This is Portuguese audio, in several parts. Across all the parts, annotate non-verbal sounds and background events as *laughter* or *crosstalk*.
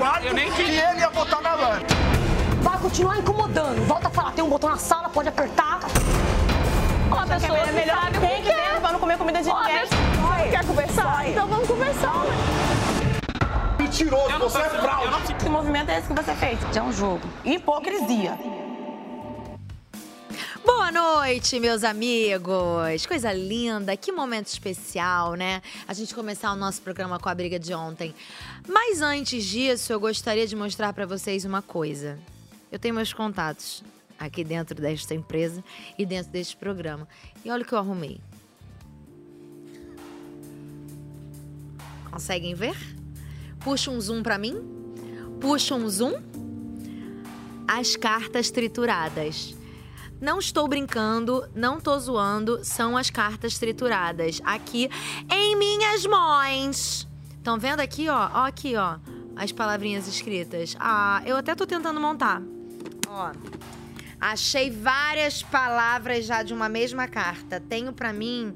quarto eu nem e quis. ele ia botar na lã. Vai continuar incomodando. Volta a falar, tem um botão na sala, pode apertar. Uma pessoa é melhor sabe tem que dentro pra não comer comida de ninguém. Quer conversar? Então vamos conversar. Mentiroso, Eu não você é fraude. Que movimento é esse que você fez? É um jogo. Hipocrisia. Boa noite, meus amigos. Coisa linda, que momento especial, né? A gente começar o nosso programa com a briga de ontem. Mas antes disso, eu gostaria de mostrar pra vocês uma coisa. Eu tenho meus contatos aqui dentro desta empresa e dentro deste programa. E olha o que eu arrumei. Conseguem ver? Puxa um zoom pra mim. Puxa um zoom. As cartas trituradas. Não estou brincando, não tô zoando, são as cartas trituradas aqui em minhas mãos. Estão vendo aqui, ó? Ó aqui, ó, as palavrinhas escritas. Ah, eu até tô tentando montar. Ó. Achei várias palavras já de uma mesma carta. Tenho pra mim,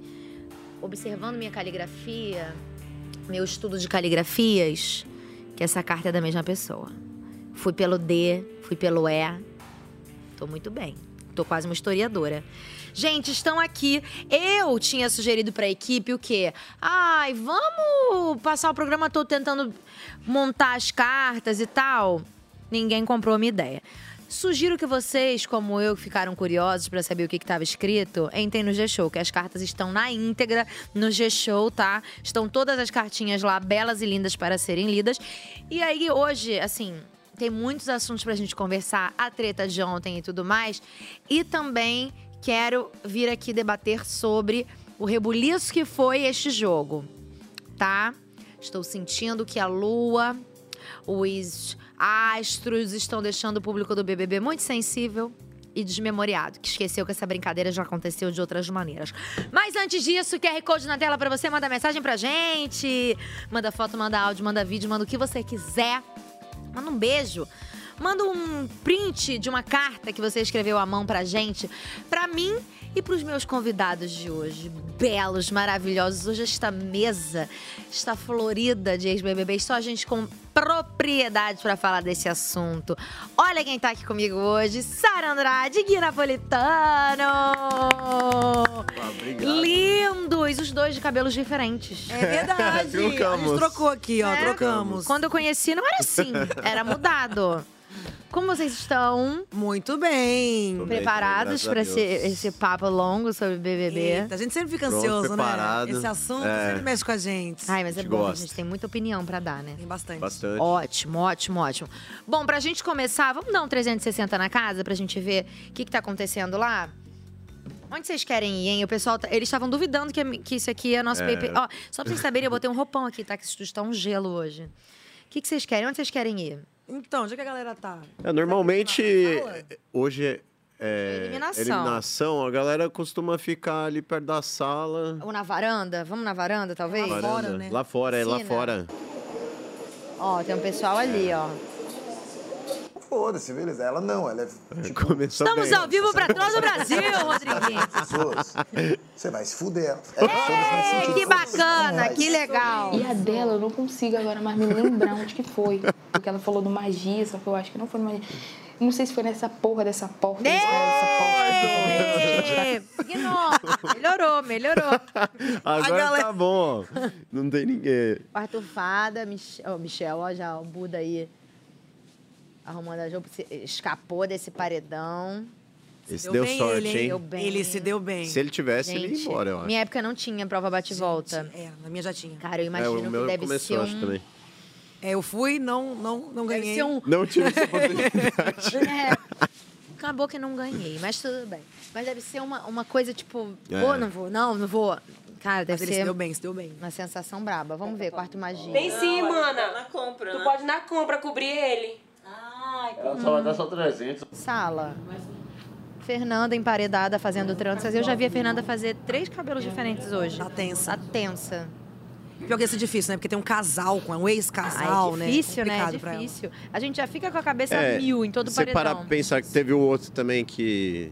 observando minha caligrafia, meu estudo de caligrafias, que essa carta é da mesma pessoa. Fui pelo D, fui pelo E. Tô muito bem. Tô quase uma historiadora. Gente, estão aqui. Eu tinha sugerido pra equipe o quê? Ai, vamos passar o programa todo tentando montar as cartas e tal. Ninguém comprou a minha ideia. Sugiro que vocês, como eu, que ficaram curiosos pra saber o que estava escrito, entrem no G-Show, que as cartas estão na íntegra no G-Show, tá? Estão todas as cartinhas lá, belas e lindas para serem lidas. E aí, hoje, assim, tem muitos assuntos pra gente conversar, a treta de ontem e tudo mais. E também quero vir aqui debater sobre o rebuliço que foi este jogo, tá? Estou sentindo que a lua, os astros estão deixando o público do BBB muito sensível e desmemoriado, que esqueceu que essa brincadeira já aconteceu de outras maneiras. Mas antes disso, QR Code na tela pra você, manda mensagem pra gente. Manda foto, manda áudio, manda vídeo, manda o que você quiser. Manda um beijo. Manda um print de uma carta que você escreveu à mão pra gente, pra mim e pros meus convidados de hoje. Belos, maravilhosos. Hoje esta mesa está florida de ex-BBB. Só a gente com propriedade pra falar desse assunto. Olha quem tá aqui comigo hoje. Sara Andrade, Gui Napolitano. obrigado. Lindos, os dois de cabelos diferentes. É verdade. *laughs* A gente Trocamos. trocou aqui, ó. É. Trocamos. Quando eu conheci, não era assim. Era mudado. Como vocês estão? Muito bem. Tô bem, Preparados a para esse, esse papo longo sobre BBB? Eita, a gente sempre fica Pronto, ansioso, né? preparado. Esse assunto É. sempre mexe com a gente. Ai, mas é bom, a gosta. gente tem muita opinião pra dar, né? Tem bastante. Bastante. Ótimo, ótimo, ótimo. Bom, pra gente começar, vamos dar um 360 na casa pra gente ver o que, que tá acontecendo lá? Onde vocês querem ir, hein? O pessoal, tá- eles estavam duvidando que, que isso aqui é nosso É. paper. Ó, só pra vocês saberem, eu botei um roupão aqui, tá? Que estúdio tá um gelo hoje. O que, que vocês querem? Onde vocês querem ir? Então, onde é que a galera tá? É, normalmente, Na sala? hoje é, é Eliminação. eliminação, a galera costuma ficar ali perto da sala. Ou na varanda? Vamos na varanda, talvez? Lá fora, varanda. né? Lá fora, é lá Piscina. fora. Ó, tem um pessoal ali, ó. Foda-se, beleza. Ela não, ela é tipo, Começou Estamos bem. ao vivo pra todo o Brasil, Rodriguinho. *laughs* pessoas. Você vai se fuder. É, sentido. que bacana, que legal. E a dela, eu não consigo agora mais me lembrar onde que foi. Porque ela falou do magia, só que eu acho que não foi no magia. Não sei se foi nessa porra dessa porta. dessa porta. Ei, Ignora. Melhorou, melhorou. Agora galera- tá bom, ó. Não tem ninguém. Arthur Fada, Mich oh, Michel, ó, já o Buda aí arrumando a jogo. se- Escapou desse paredão. Esse Deu deu bem sorte, ele, hein? Deu bem. Ele se deu bem. Se ele tivesse, ele ia Gente, embora, eu acho. minha época não tinha prova bate-volta. É, na minha já tinha. Cara, eu É, imagino o que meu deve começou, ser acho, um... também. É, eu fui, não, não, não Deve ganhei. ser um... Não tive essa *laughs* oportunidade. É. Acabou que não ganhei, mas tudo bem. Mas deve ser uma, uma coisa tipo, É. vou, não vou, não, não vou. Cara, Mas deve ele se ser deu bem, se deu bem. uma sensação braba. Vamos ver, quarto magia. Vem sim, mana. Na compra, Tu né? pode na compra cobrir ele. Ela só vai dar só 300. Sala. Fernanda emparedada fazendo tranças. Eu já vi a Fernanda fazer três cabelos diferentes hoje. Tá tensa. Tá tensa. Pior que esse é difícil, né? Porque tem um casal, com um Ah, ex-casal, é né? difícil, né? É Complicado pra ela. difícil. A gente já fica com a cabeça É, mil em todo o Você parar paredão. pra pensar que teve o outro também que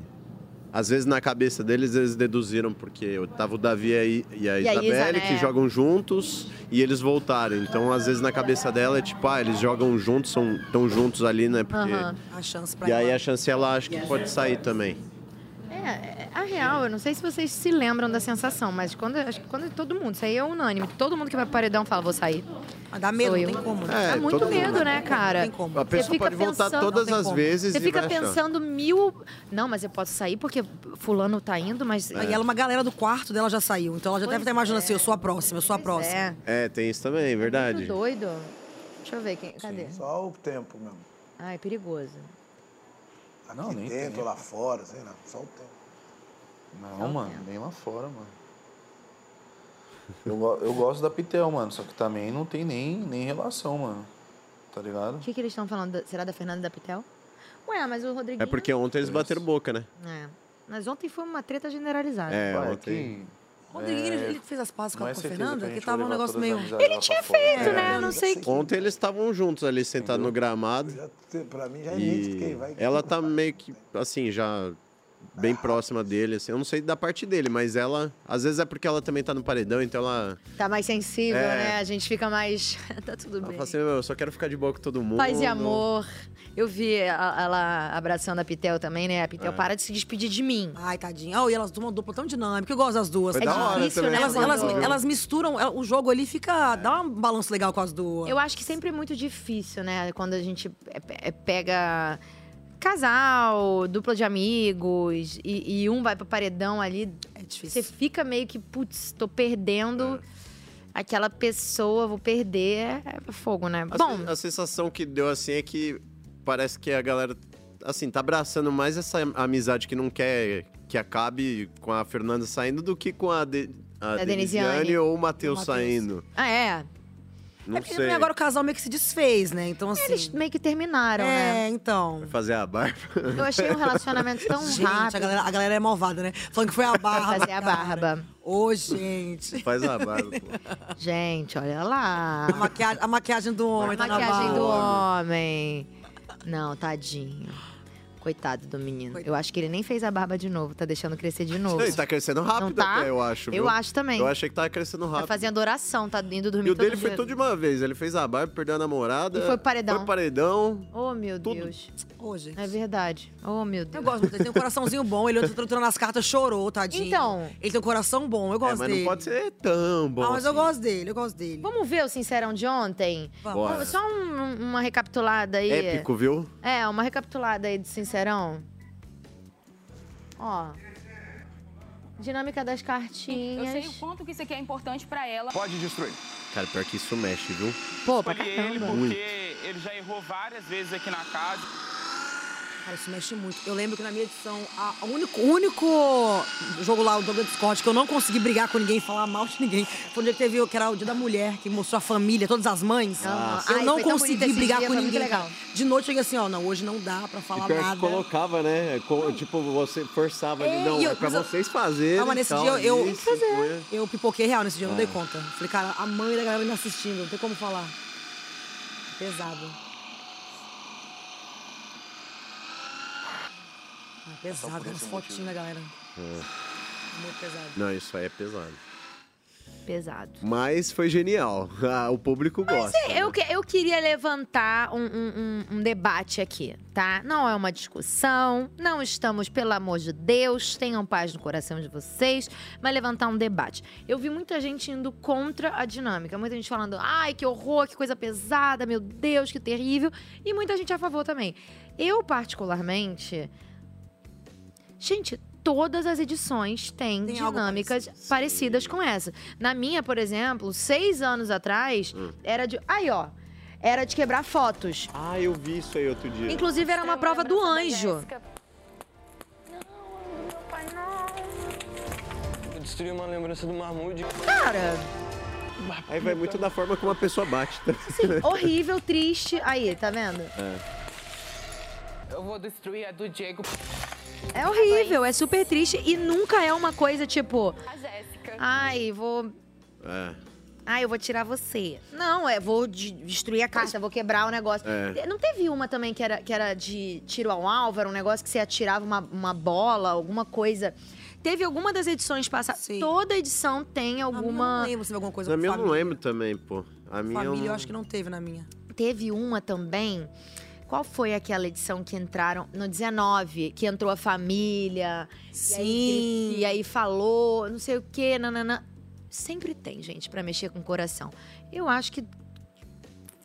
Às vezes na cabeça deles eles deduziram porque tava o Davi e a, I- e a E a Isa, Isabelle né? que jogam juntos e eles voltaram. Então às vezes na cabeça dela é tipo, ah, eles jogam juntos, são tão juntos ali, né? Porque Aham. A chance pra e aí ela. a chance ela acha que pode sair também. É, a real, eu não sei se vocês se lembram da sensação, mas quando, acho que quando todo mundo, isso aí é unânime, todo mundo que vai pro paredão fala, vou sair. Mas dá medo, Sou não eu. tem como. Dá É, muito todo medo, mundo. né, cara? Não tem como. A pessoa fica pode voltar pensando- todas Não tem as como. vezes Você e fica vai achar. pensando mil. Não, mas eu posso sair porque fulano tá indo, mas. E ela, uma galera do quarto dela já saiu. Então ela já deve estar imaginando assim, eu sou a próxima, eu sou a próxima. É. É, tem isso também, verdade. Muito doido. Deixa eu ver quem. Cadê? Só o tempo mesmo. Ah, é perigoso. Aqui Não, nem dentro, tem. lá fora, sei lá, só o tempo. Não, mano, nem lá fora, mano. Eu, eu gosto da Pitel, mano, só que também não tem nem, nem relação, mano. Tá ligado? O que, que eles estão falando? Será da Fernanda e da Pitel? Ué, mas o Rodriguinho. É porque ontem eles bateram boca, né? É. Mas ontem foi uma treta generalizada. É, ontem. O Rodriguinho, ele, ele fez as pazes com a, é com a certeza Fernanda? Que tava um negócio meio... pra fora. Feito, né? Eu não sei. Ontem eles estavam juntos ali, sentados no gramado. Já, pra mim já é nítido quem vai. ela tá meio que, assim, já bem próxima dele, assim. Eu não sei da parte dele, mas ela... Às vezes é porque ela também tá no paredão, então ela... Tá mais sensível, É. né? A gente fica mais. *laughs* tá tudo Ela bem. fala assim, "Meu, eu só quero ficar de boa com todo mundo. Paz e amor. Eu vi a- ela abraçando a Pitel também, né? A Pitel É. para de se despedir de mim. Ai, tadinha. Oh, e elas de uma dupla tão dinâmica. Eu gosto das duas. Foi É da difícil, né, Elas, elas, elas misturam, ela- o jogo ali fica. dá um balanço legal com as duas. Eu acho que sempre é muito difícil, né? Quando a gente é- é- pega casal, dupla de amigos, e, e um vai pro paredão ali. É Você difícil. fica meio que, putz, tô perdendo aquela pessoa, vou perder. É fogo, né? A, Bom, a sensação que deu, assim, é que parece que a galera, assim, tá abraçando mais essa amizade que não quer que acabe com a Fernanda saindo do que com a, de, a A Denisiane ou O Matheus. saindo. ah, é. Não é porque sei. agora o casal meio que se desfez, né? Então, assim. Eles meio que terminaram, né? É, então. Vai fazer a barba. Eu achei um relacionamento tão Gente, rápido. a galera, a galera é malvada, né? Falando que foi a barba. Fazer a cara. barba. Ô, gente. Faz a barba, pô. Gente, olha lá. A maquiagem, a maquiagem do homem A tá na maquiagem do homem. Não, tadinho. Coitado do menino. Eu acho que ele nem fez a barba de novo, tá deixando crescer de novo. Ele tá crescendo rápido tá? até, eu acho. Eu viu? acho também. Eu achei que tava crescendo Tá rápido. fazendo oração, tá indo dormir E o todo dele foi dia. tudo de uma vez. Ele fez a barba, perdeu a namorada. E foi pro paredão. Foi pro paredão. Oh, meu Tudo. Deus. Ô, gente. É verdade. Oh, meu Eu Deus. gosto muito. Ele tem um coraçãozinho bom. Ele ontem tirando as cartas, chorou, tadinho. Então. Ele tem um coração bom. Eu É, gosto mas dele. não pode ser tão bom Ah, mas eu assim. gosto dele. Eu gosto dele. Vamos ver o Sincerão de ontem? Vamos. Bora. Só um- uma recapitulada aí. Épico, viu? É, uma recapitulada aí do Sincerão. Ó. Dinâmica das Eu cartinhas. sei o quanto que isso aqui é importante pra ela. Pode destruir. Cara, pior que isso mexe, viu? Pô, pra Escolhi ele caramba. porque ele já errou várias vezes aqui na casa. Cara, isso mexe muito. Eu lembro que na minha edição, a- o único, único jogo lá, o jogo da Discord, que eu não consegui brigar com ninguém, falar mal de ninguém, foi o dia que teve, que era o dia da mulher, que mostrou a família, todas as mães. Ah. Eu Ai, não bonito consegui brigar dia, com ninguém. De noite eu cheguei assim, ó, não, hoje não dá pra E falar que nada. colocava, né? Tipo, você forçava ali. É, Não, e eu- é pra vocês fazerem. Ah, mas nesse tal, dia eu- eu- isso, Eu pipoquei real nesse dia, eu não dei Ah. conta. Falei, cara, a mãe da galera me assistindo, não tem como falar. Pesado. Ah, pesado, aquelas fotinhas da galera. Muito pesado. Não, isso aí é pesado. Pesado. Mas foi genial. Ah, o público gosta. Eu, que- eu queria levantar um, um- um- um debate aqui, tá? Não é uma discussão, não estamos, pelo amor de Deus, tenham paz no coração de vocês, mas levantar um debate. Eu vi muita gente indo contra a dinâmica, muita gente falando, ai, que horror, que coisa pesada, meu Deus, que terrível, e muita gente a favor também. Eu, particularmente. Gente, todas as edições têm Tem dinâmicas parecidas com essa. Na minha, por exemplo, seis anos atrás, Hum. era de. Aí, ó. Era de quebrar fotos. Ah, eu vi isso aí outro dia. Inclusive, era uma prova do anjo. Eu destruí uma lembrança do Marmude. Cara, Aí vai muito da forma como a pessoa bate. tá? assim, horrível, triste. Aí, tá vendo? Eu vou destruir a do Diego. É horrível, é super triste e nunca é uma coisa tipo. A Jéssica. Ai, vou. É. Ah, eu vou tirar você. Não, é vou de- destruir a carta, vou quebrar o negócio. É. Não teve uma também que era, que era de tiro ao alvo, era um negócio que você atirava uma, uma bola, alguma coisa. Teve alguma das edições passadas. Toda edição tem alguma. não lembro se teve alguma coisa Na minha eu não lembro também, pô. A minha Família, eu não- acho que não teve na minha. Teve uma também. Qual foi aquela edição que entraram? No 19, que entrou a família. E aí, Sim. e aí falou, não sei o quê, nananã. Sempre tem, gente, pra mexer com o coração. Eu acho que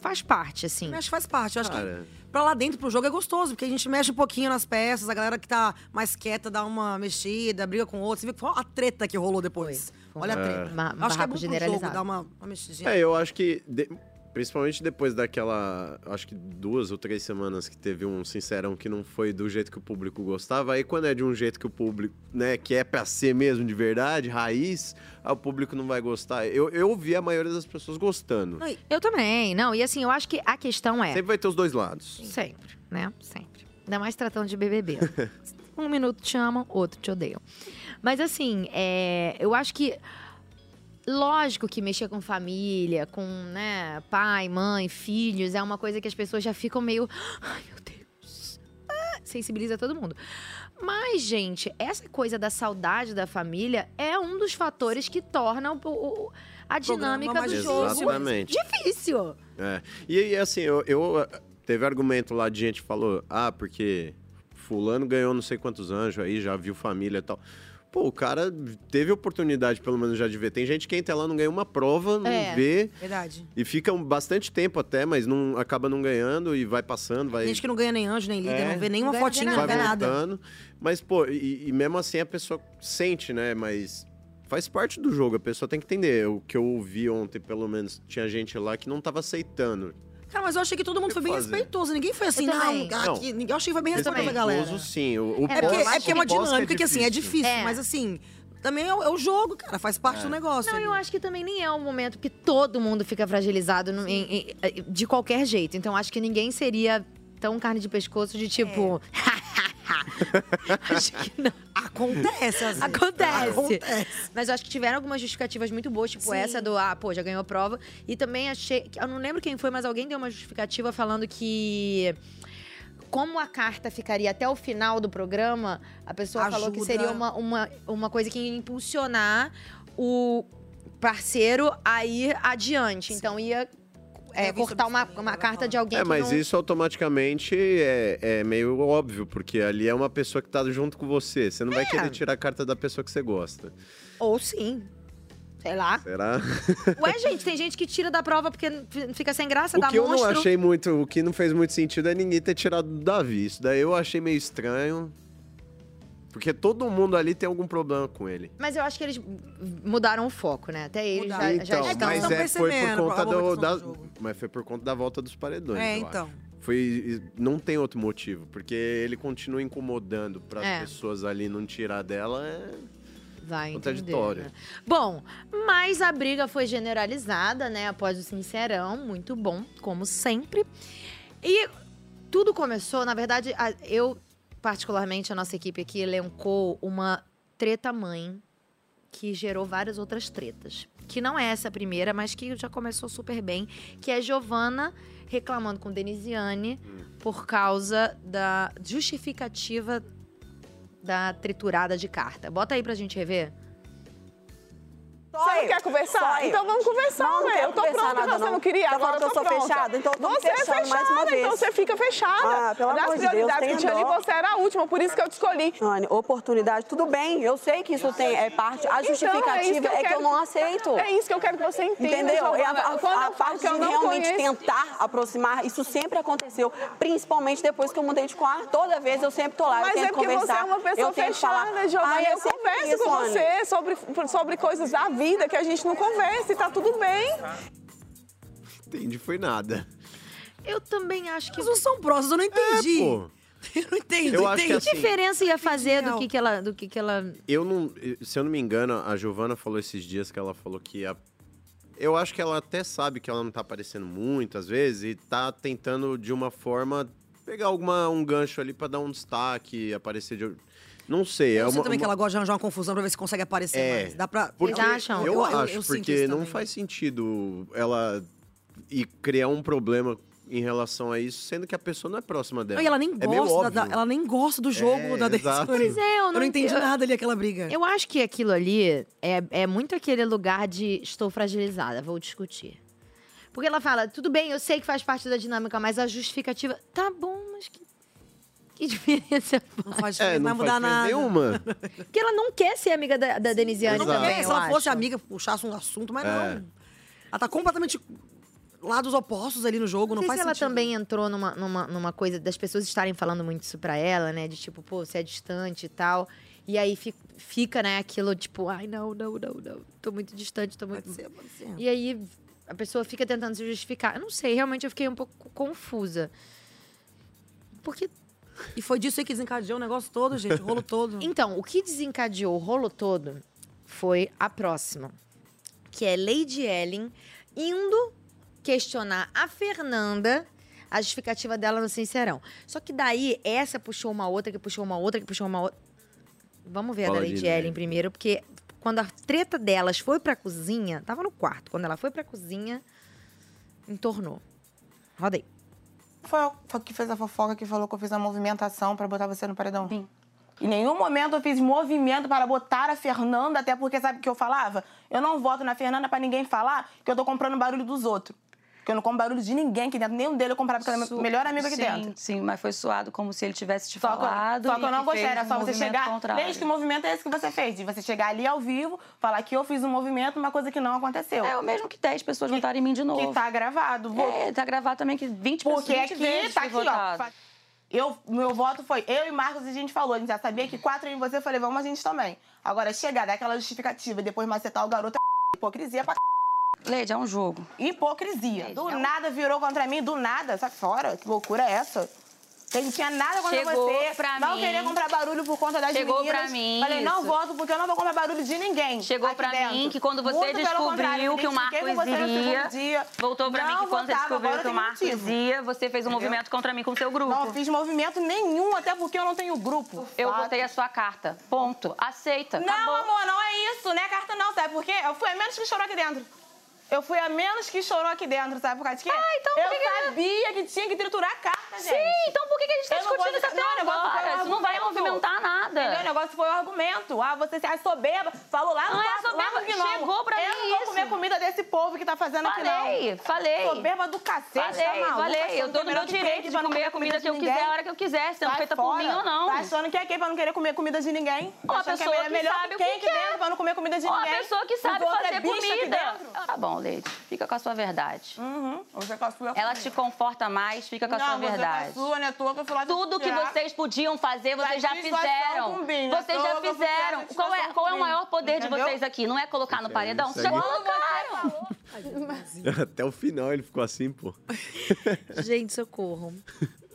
faz parte, assim. Eu acho que faz parte. Eu acho Cara. que pra lá dentro, pro jogo, é gostoso, porque a gente mexe um pouquinho nas peças, a galera que tá mais quieta dá uma mexida, briga com outro. Você qual a treta que rolou depois? Olha a É. treta. Uma- acho que é bom pro jogo dar uma, uma mexidinha. É, eu acho que. de- Principalmente depois daquela. Acho que duas ou três semanas que teve um Sincerão que não foi do jeito que o público gostava. Aí quando é de um jeito que o público, né, que é pra ser mesmo de verdade, raiz, o público não vai gostar. Eu, eu vi a maioria das pessoas gostando. Eu também, não. E assim, eu acho que a questão é. Sempre vai ter os dois lados. Sempre, né? Sempre. Ainda mais tratando de BBB. *laughs* um minuto te amam, outro te odeiam. Mas assim, é, eu acho que. Lógico que mexer com família, com né, pai, mãe, filhos, é uma coisa que as pessoas já ficam meio. Ai, meu Deus. Ah, sensibiliza todo mundo. Mas, gente, essa coisa da saudade da família é um dos fatores que torna o- o- a dinâmica do jogo Exatamente. difícil. É. E aí, assim, eu, eu, uh, Teve argumento lá de gente que falou: ah, porque Fulano ganhou não sei quantos anjos aí, já viu família e tal. Pô, o cara teve oportunidade, pelo menos, já de ver. Tem gente que entra lá, não ganha uma prova, não É, vê. Verdade. E fica um- bastante tempo até, mas não acaba não ganhando e vai passando, vai. Gente que não ganha nem anjo, nem líder, É. não vê nenhuma Não ganha fotinha, vai não vê nada. voltando. Mas, pô, e, e mesmo assim a pessoa sente, né? Mas faz parte do jogo, a pessoa tem que entender. O que eu ouvi ontem, pelo menos, tinha gente lá que não tava aceitando. Cara, mas eu achei que todo mundo foi bem fazer? respeitoso. Ninguém foi assim, Eu não, Não. que- ninguém- eu achei que foi bem respeitoso a galera. Respeitoso, sim. O, o É porque, é porque é uma pós dinâmica que, assim, é difícil, É. mas assim, também é, o- é o jogo, cara, faz parte É. do negócio. Não, ali. eu acho que também nem é um momento que todo mundo fica fragilizado no- em- em- de qualquer jeito. Então acho que ninguém seria tão carne de pescoço de tipo. *laughs* *laughs* acho que não. Acontece, às vezes. Acontece. Acontece. Mas eu acho que tiveram algumas justificativas muito boas, tipo Sim. essa do, ah, pô, já ganhou a prova. E também achei. Eu não lembro quem foi, mas alguém deu uma justificativa falando que. Como a carta ficaria até o final do programa, a pessoa falou que Ajuda. seria uma, uma, uma coisa que ia impulsionar o parceiro a ir adiante. Então ia é, Eu cortar uma, uma carta de alguém É, que mas não... isso automaticamente é, é meio óbvio, porque ali é uma pessoa que tá junto com você. Você não vai É. querer tirar a carta da pessoa que você gosta. Ou sim. Sei lá. Será? *laughs* Ué, gente, tem gente que tira da prova porque fica sem graça, o dá que eu monstro. não achei muito, o que não fez muito sentido é ninguém ter tirado do Davi. Isso daí eu achei meio estranho. Porque todo mundo ali tem algum problema com ele. Mas eu acho que eles mudaram o foco, né? Até eles já, Mudaram. já Então, estão... mas é, foi por percebendo conta do, da, mas foi por conta da volta dos paredões. É, eu então. acho. Foi, não tem outro motivo, porque ele continua incomodando para as É. pessoas ali não tirar dela. É... Vai Contraditório. entender, né? Bom, mas a briga foi generalizada, né? Após o Sincerão, muito bom, como sempre. E tudo começou, na verdade, eu, particularmente, a nossa equipe aqui elencou uma treta mãe que gerou várias outras tretas. Que não é essa a primeira, mas que já começou super bem, que é Giovana reclamando com Denisiane por causa da justificativa da triturada de carta. Bota aí pra gente rever. Você não quer conversar? Então vamos conversar, Não, quero Eu tô pronta, nada, você não. não queria, Tá agora eu que tô eu pronta. fechada, então eu tô Você é mais fechada, vez. então você fica fechada. Ah, pelo Das amor de Deus, prioridades que eu tinha ali, você era a última, por isso que eu te escolhi. Anne, oportunidade, tudo bem, eu sei que isso tem, é parte. A Então, justificativa isso é que eu, quero- não aceito. É isso que eu quero que você entenda, Entendeu? É a, a- Quando a eu falo parte que eu de realmente conheço- tentar aproximar, isso sempre aconteceu, principalmente depois que eu mudei de quarto. Toda vez eu sempre tô lá, Mas eu é porque você conversar. é uma pessoa eu fechada. Giovana. É eu converso com você sobre, sobre coisas da vida que a gente não conversa e tá tudo bem. Entendi, foi nada. Eu também acho que. Mas não são próximos, eu não entendi. Pô, *laughs* eu não entendi. Eu acho que entendi. Que assim- diferença ia fazer do que, que ela. Do que, que ela. eu não. Se eu não me engano, a Giovana falou esses dias que ela falou que ia. Eu acho que ela até sabe que ela não tá aparecendo muito, às vezes, e tá tentando, de uma forma, pegar alguma, um gancho ali pra dar um destaque, aparecer de. Não sei, é Eu uma. também que uma- ela gosta de arranjar uma confusão pra ver se consegue aparecer É, mais. Dá pra... Porque eu, eu, eu- acho, eu sinto porque não também. faz sentido ela ir criar um problema em relação a isso, sendo que a pessoa não é próxima dela. Não, e ela nem é gosta, da, ela nem gosta do jogo É, da exato. Dessone. Pois é, eu não entendi eu- nada ali, aquela briga. Eu acho que aquilo ali é, é muito aquele lugar de estou fragilizada, vou discutir. Porque ela fala, tudo bem, eu sei que faz parte da dinâmica, mas a justificativa. Tá bom, mas que. Que *laughs* diferença Não faz É, diferença, não não vai mudar faz nada. nenhuma. Porque ela não quer ser amiga da, da Denisiane Não também. se ela acho. fosse amiga, puxasse um assunto, mas É. não. Ela tá completamente lados opostos ali no jogo, Não, não, sei faz se ela sentido. também entrou numa, numa, numa coisa das pessoas estarem falando muito isso pra ela, né? De tipo, pô, você é distante e tal. E aí fi- fica, né, aquilo tipo, ai, não, não, não, não. Tô muito distante, tô muito. Pode ser, pode ser. E aí a pessoa fica tentando se justificar. Eu não sei, realmente eu fiquei um pouco confusa. Porque. E foi disso aí que desencadeou o negócio todo, gente, o rolo *laughs* todo. Então, o que desencadeou o rolo todo foi a próxima. Que é Lady Ellen indo questionar a Fernanda a justificativa dela no Sincerão. Só que daí, essa puxou uma outra, que puxou uma outra, que puxou uma outra. Vamos ver Fala a da Lady Ellen. Ellen primeiro, porque quando a treta delas foi pra cozinha, tava no quarto. Quando ela foi pra cozinha, entornou. Roda aí. Foi foi que fez a fofoca que falou que eu fiz a movimentação pra botar você no paredão? Sim. Em nenhum momento eu fiz movimento para botar a Fernanda, até porque sabe o que eu falava? Eu não voto na Fernanda pra ninguém falar que eu tô comprando barulho dos outros. Que eu não compro barulho de ninguém aqui dentro. Nenhum dele eu comprava, porque ela é meu melhor amigo aqui sim, dentro. Sim, mas foi suado como se ele tivesse te Só que, falado. só que eu não gostei, era um só você movimento chegar. contrário. Desde que movimento é esse que você fez? De você chegar ali ao vivo, falar que eu fiz um movimento, uma coisa que não aconteceu. É o mesmo que 10 pessoas votarem em mim de novo. Que tá gravado. Vou- É, tá gravado também que 20 Porque pessoas 20 aqui tá aqui, ó. votado. fa- Eu, meu voto foi eu e Marcos e a gente falou. A gente já sabia que quatro em você, eu falei, vamos a gente também. Agora, chegar daquela justificativa e depois macetar o garoto é *laughs* hipocrisia pra Leide, é um jogo. Hipocrisia. Do nada virou contra mim, do nada. Sai fora. Que loucura é essa? Não tinha nada contra Chegou você. pra não mim. queria comprar barulho por conta das Chegou meninas. pra mim Falei, não isso. voto porque eu não vou comprar barulho de ninguém. Chegou pra dentro. mim que quando você Muito descobriu que o Marcos você iria, dia. voltou pra mim que quando você votava, descobriu agora que o Marcos motivo. ia, você fez um Entendeu? movimento contra mim com o seu grupo. Não fiz movimento nenhum, até porque eu não tenho grupo. Eu Fato. botei a sua carta. Ponto. Aceita. Não, Acabou. amor, não é isso, não é carta não, sabe por quê? Eu fui a menos que chorou aqui dentro. Eu fui a menos que chorou aqui dentro, sabe por causa de quê? Ah, então por Eu que que- sabia que tinha que triturar a carta, gente. Sim, então por que que a gente tá Eu discutindo isso até não, o negócio foi agora? Isso não vai movimentar nada. Entendeu? O negócio foi o argumento. Ah, você se ah, soberba, falou lá no Não é quarto, lá soberba, no gnomo. chegou pra Eu mim não vou isso. comer comida desse povo que tá fazendo aqui, não. Falei, falei. Soberba do cacete, Falei, tá maluca? falei. Eu tô que é no meu que direito quem de comer a comida que eu quiser, a hora que eu quiser, sendo feita por mim ou não. Tá achando que é quem pra não querer comer comida de ninguém? Uma achando pessoa é que sabe o quem que quer. dentro pra não comer comida de Uma ninguém? pessoa que sabe é fazer comida. dentro. Tá bom, Leite. Fica com a sua verdade. Uhum. Hoje é com a sua Ela te conforta mais, fica com a Não, sua você com a verdade. sua, né? Tua que eu fui lá te Tudo que vocês podiam fazer, vocês já fizeram. Vocês já fizeram. de Qual é, qual é o maior poder de entendeu? vocês aqui? Não é colocar no paredão? Vocês já colocaram. Até o final ele ficou assim, pô. Gente, socorro.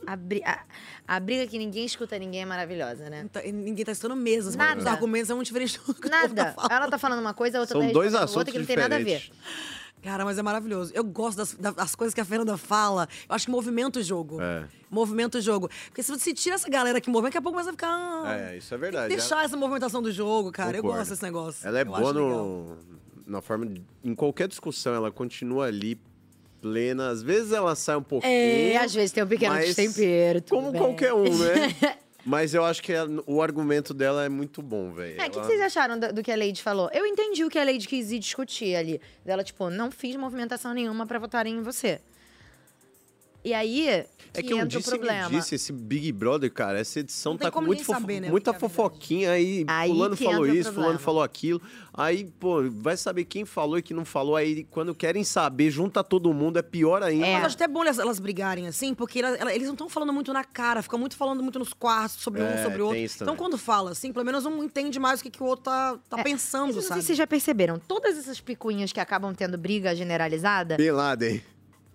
A, bri- a- a briga que ninguém escuta ninguém é maravilhosa, né? Tá- Ninguém tá estudando mesmo. Os Nada. argumentos são muito diferentes do que Nada. tá. Ela tá falando uma coisa, a outra São tá dois assuntos outra que não tem nada a ver. Cara, mas é maravilhoso. Eu gosto das, da- das coisas que a Fernanda fala. Eu acho que movimenta o jogo. É. Movimenta o jogo. Porque se você tira essa galera que movimenta, daqui a pouco começa a ficar. ah, É, isso é verdade. deixar essa movimentação do jogo, cara. Eu Concordo. gosto desse negócio. Ela é Eu boa no, na forma de, em qualquer discussão, ela continua ali plena. Às vezes ela sai um pouquinho. É, às vezes tem um pequeno mas destempero. Como bem. qualquer um, né? *laughs* Mas eu acho que a- o argumento dela é muito bom, velho. É, o que, Ela- que vocês acharam do, do que a Lady falou? Eu entendi o que a Lady quis ir discutir ali. Dela, tipo, não fiz movimentação nenhuma pra votarem em você. E aí, É que que um o disse problema. disse, esse Big Brother, cara, essa edição tá com muito fofo- saber, né, muita é fofoquinha, aí, Aí fulano falou isso, fulano falou aquilo. Aí, pô, vai saber quem falou e quem não falou. Aí, quando querem saber, junta todo mundo, é pior ainda. Mas eu acho até bom elas, elas brigarem assim, porque ela- ela- eles não estão falando muito na cara, ficam muito falando muito nos quartos, sobre um, É, sobre o outro. Então, quando fala assim, pelo menos um entende mais o que, que o outro tá, tá pensando, Mas eu não sei sabe? se vocês já perceberam, todas essas picuinhas que acabam tendo briga generalizada, Bin Laden.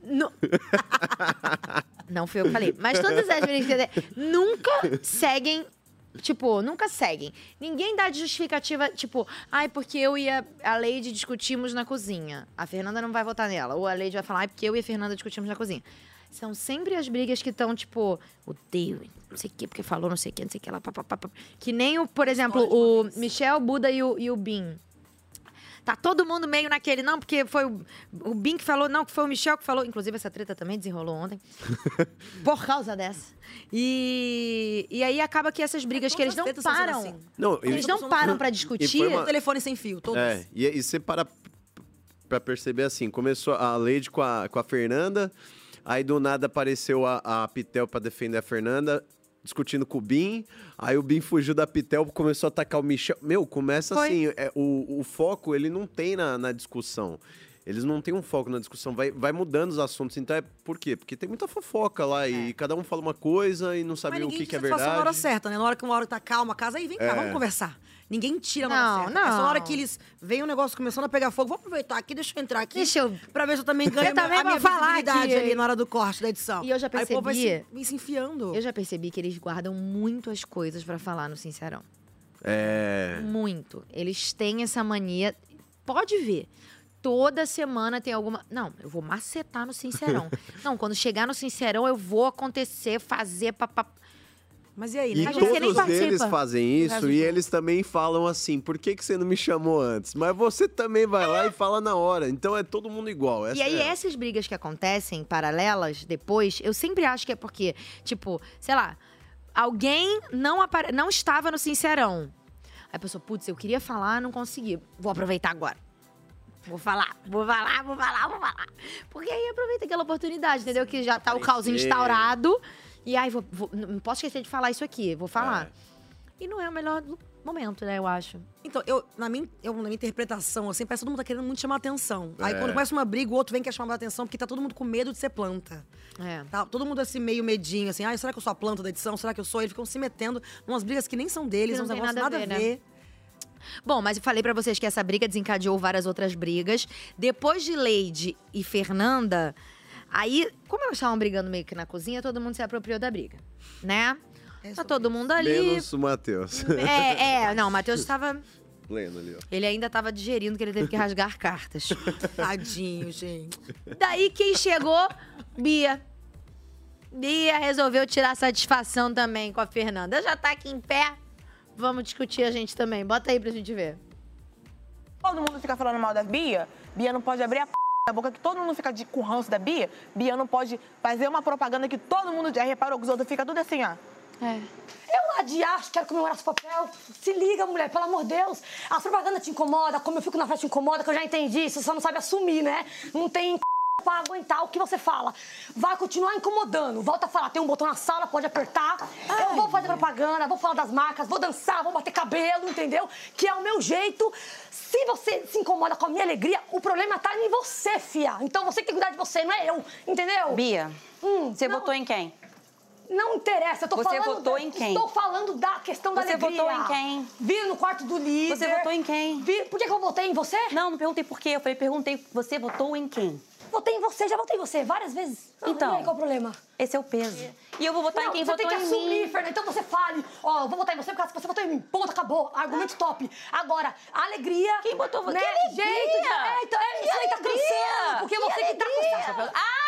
Nu- *laughs* não foi eu que falei, mas todas as brigas nunca seguem Tipo, nunca seguem. Ninguém dá de justificativa, tipo, ai, porque eu e a, a Lady discutimos na cozinha. A Fernanda não vai votar nela. Ou a Lady vai falar, ai, porque eu e a Fernanda discutimos na cozinha. São sempre as brigas que estão, tipo, odeio, não sei o quê, porque falou não sei o quê, não sei o que lá, papapá. papá. Que nem o, por exemplo, o Michel, Buda e o, e o Bin. Tá todo mundo meio naquele, não, porque foi o, o Bin que falou, não, que foi o Michel que falou. Inclusive, essa treta também desenrolou ontem. *laughs* por causa dessa. E, e aí acaba que essas brigas que eles não estão sendo param. assim. Não, eles não param pra E discutir. uma- Telefone sem fio, todos. É, e, e você para pra perceber assim, começou a Lady com a, com a Fernanda, aí do nada apareceu a, a Pitel pra defender a Fernanda, discutindo com o Bin, aí o Bin fugiu da Pitel, começou a atacar o Michel. Meu, começa Foi. assim, é, o, o foco ele não tem na, na discussão. Eles não têm um foco na discussão, vai, vai mudando os assuntos. Então é por quê? Porque tem muita fofoca lá e cada um fala uma coisa e não sabe Mas o ninguém que, que é tira satisfação na hora verdade. certa, né? Na hora que uma hora tá calma a casa, aí vem cá, É. vamos conversar. Ninguém tira na Não, hora certa. É só na hora não. que eles veem o negócio começando a pegar fogo. Vou aproveitar aqui, deixa eu entrar aqui. Deixa eu- Pra ver se eu também ganho Eu também a minha falar visibilidade aqui. ali na hora do corte da edição. E eu já Aí o povo vai percebi- se, vem se enfiando. Eu já percebi que eles guardam muito as coisas pra falar no Sincerão. É. Muito. Eles têm essa mania. Pode ver. Toda semana tem alguma. Não, eu vou macetar no Sincerão. *laughs* Não, quando chegar no Sincerão, eu vou acontecer, fazer. Papá. Mas e aí, E você nem todos eles fazem isso e eles também falam assim: por que, que você não me chamou antes? Mas você também vai lá e fala na hora. Então é todo mundo igual. Essa E aí, é- essas brigas que acontecem, paralelas, depois, eu sempre acho que é porque, tipo, sei lá, alguém não, apare... não estava no Sincerão. Aí a pessoa, putz, eu queria falar, não consegui. Vou aproveitar agora. Vou falar, vou falar, vou falar, vou falar. Porque aí aproveita aquela oportunidade, entendeu? Que já tá o Aparecer. instaurado. E aí, vou, vou- não posso esquecer de falar isso aqui, vou falar. É. E não é o melhor momento, né, eu acho. Então, eu na, minha, eu, na minha interpretação, assim, parece que todo mundo tá querendo muito chamar atenção. Aí É. quando começa uma briga, o outro vem quer chamar atenção, porque tá todo mundo com medo de ser planta. É. Tá, todo mundo assim, meio medinho, assim, ah, será que eu sou a planta da edição? Será que eu sou? Eles ficam se metendo em umas brigas que nem são deles, Que não uns negócios nada a nada a ver, ver. né? Bom, mas eu falei pra vocês que essa briga desencadeou várias outras brigas. Depois de Leide e Fernanda, aí, como elas estavam brigando meio que na cozinha, todo mundo se apropriou da briga, né? Tá todo mundo ali. Menos o Matheus. É, é, não, o Matheus estava. Lendo ali, ó. Ele ainda tava digerindo que ele teve que rasgar cartas. *laughs* Tadinho, gente. Daí quem chegou? Bia. Bia resolveu tirar satisfação também com a Fernanda. Já tá aqui em pé. Vamos discutir a gente também. Bota aí pra gente ver. Todo mundo fica falando mal da Bia. Bia não pode abrir a p... da boca que todo mundo fica de com ranço da Bia. Bia não pode fazer uma propaganda que todo mundo já reparou que os outros ficam tudo assim, ó. Eu lá de acho, quero comemorar esse papel. Se liga, mulher, pelo amor de Deus. A propaganda te incomoda, como eu fico na festa te incomoda, que eu já entendi. Você só não sabe assumir, né? Não tem. Pra aguentar o que você fala. Vai continuar incomodando. Volta a falar, tem um botão na sala, pode apertar. Eu vou fazer propaganda, vou falar das marcas, vou dançar, vou bater cabelo, entendeu? Que é o meu jeito. Se você se incomoda com a minha alegria, o problema tá em você, fia. Então você que tem que cuidar de você, não é eu, entendeu? Bia, Hum, você não- votou em quem? Não interessa, eu tô Você falando. votou da- em quem? Estou falando da questão da Você alegria. votou em quem? Vira no quarto do líder. Você votou em quem? Vi- Por que, que eu votei em você? Não, não perguntei por quê. Eu falei, perguntei, você votou em quem? Votei em você, já votei em você várias vezes. Não, Então. E aí, qual o problema? Esse é o peso. E eu vou votar não, em quem você votou tem que em assumir, mim. Fernanda. Então você fale. Ó, eu vou votar em você porque você votou em mim. Ponto, acabou. Argumento top. Agora, alegria. Quem botou você? né? Que alegria! Jeito É, então, é, Que isso aí tá alegria! cansando. Porque Que você que tá alegria! cansando. Ah,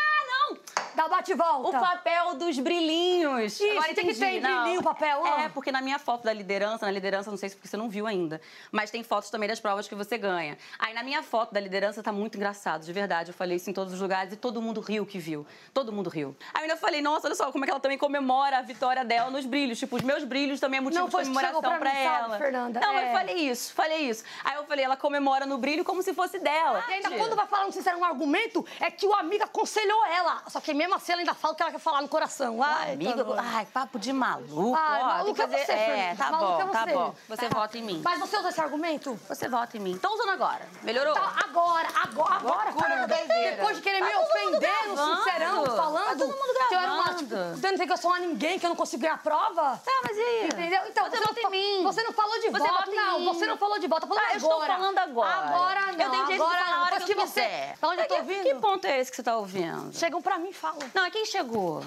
não! Dá bate e volta. O papel dos brilhinhos. Isso, Agora tem que ter brilhinho o papel, ó. É, porque na minha foto da liderança, na liderança, não sei se porque você não viu ainda, mas tem fotos também das provas que você ganha. Aí na minha foto da liderança tá muito engraçado, de verdade. Eu falei isso em todos os lugares e todo mundo riu que viu. Todo mundo riu. Aí eu ainda falei, nossa, olha só como é que ela também comemora a vitória dela nos brilhos. Tipo, os meus brilhos também é motivo Não de comemoração pra pra, mim, sabe, ela. Fernanda? Não, É. eu falei isso, falei isso. Aí eu falei, ela comemora no brilho como se fosse dela. E ainda quando vai falar um sincero um argumento, é que o amigo aconselhou ela. Só que mesmo assim ela ainda fala o que ela quer falar no coração. Ai, Amiga, tá ai, papo de maluco. Ai, ó, maluco que é fazer... você, É, tá Maluco bom, é tá você. bom. Você Tá. vota em mim. Mas você usa esse argumento? Você vota em mim. Tô usando agora. Melhorou? Tá, agora, agora, agora, Fernanda. Depois de querer Tá me ofender no gravando. sincerão, falando Tá todo mundo que eu era uma, gravando. tipo, que eu sou uma ninguém, que eu não consigo ganhar a prova. Tá, mas e aí? Entendeu? Então, Você não vota em fa- mim. Você não falou de Você voto. vota em não, você não falou de voto. Falou Tá, eu agora. estou falando agora. Agora não. Eu tenho direito de agora falar a não. hora que eu você... Tá onde eu tô Que- ouvindo? Que ponto é esse que você tá ouvindo? Chegam pra mim e falam. Não, é quem chegou?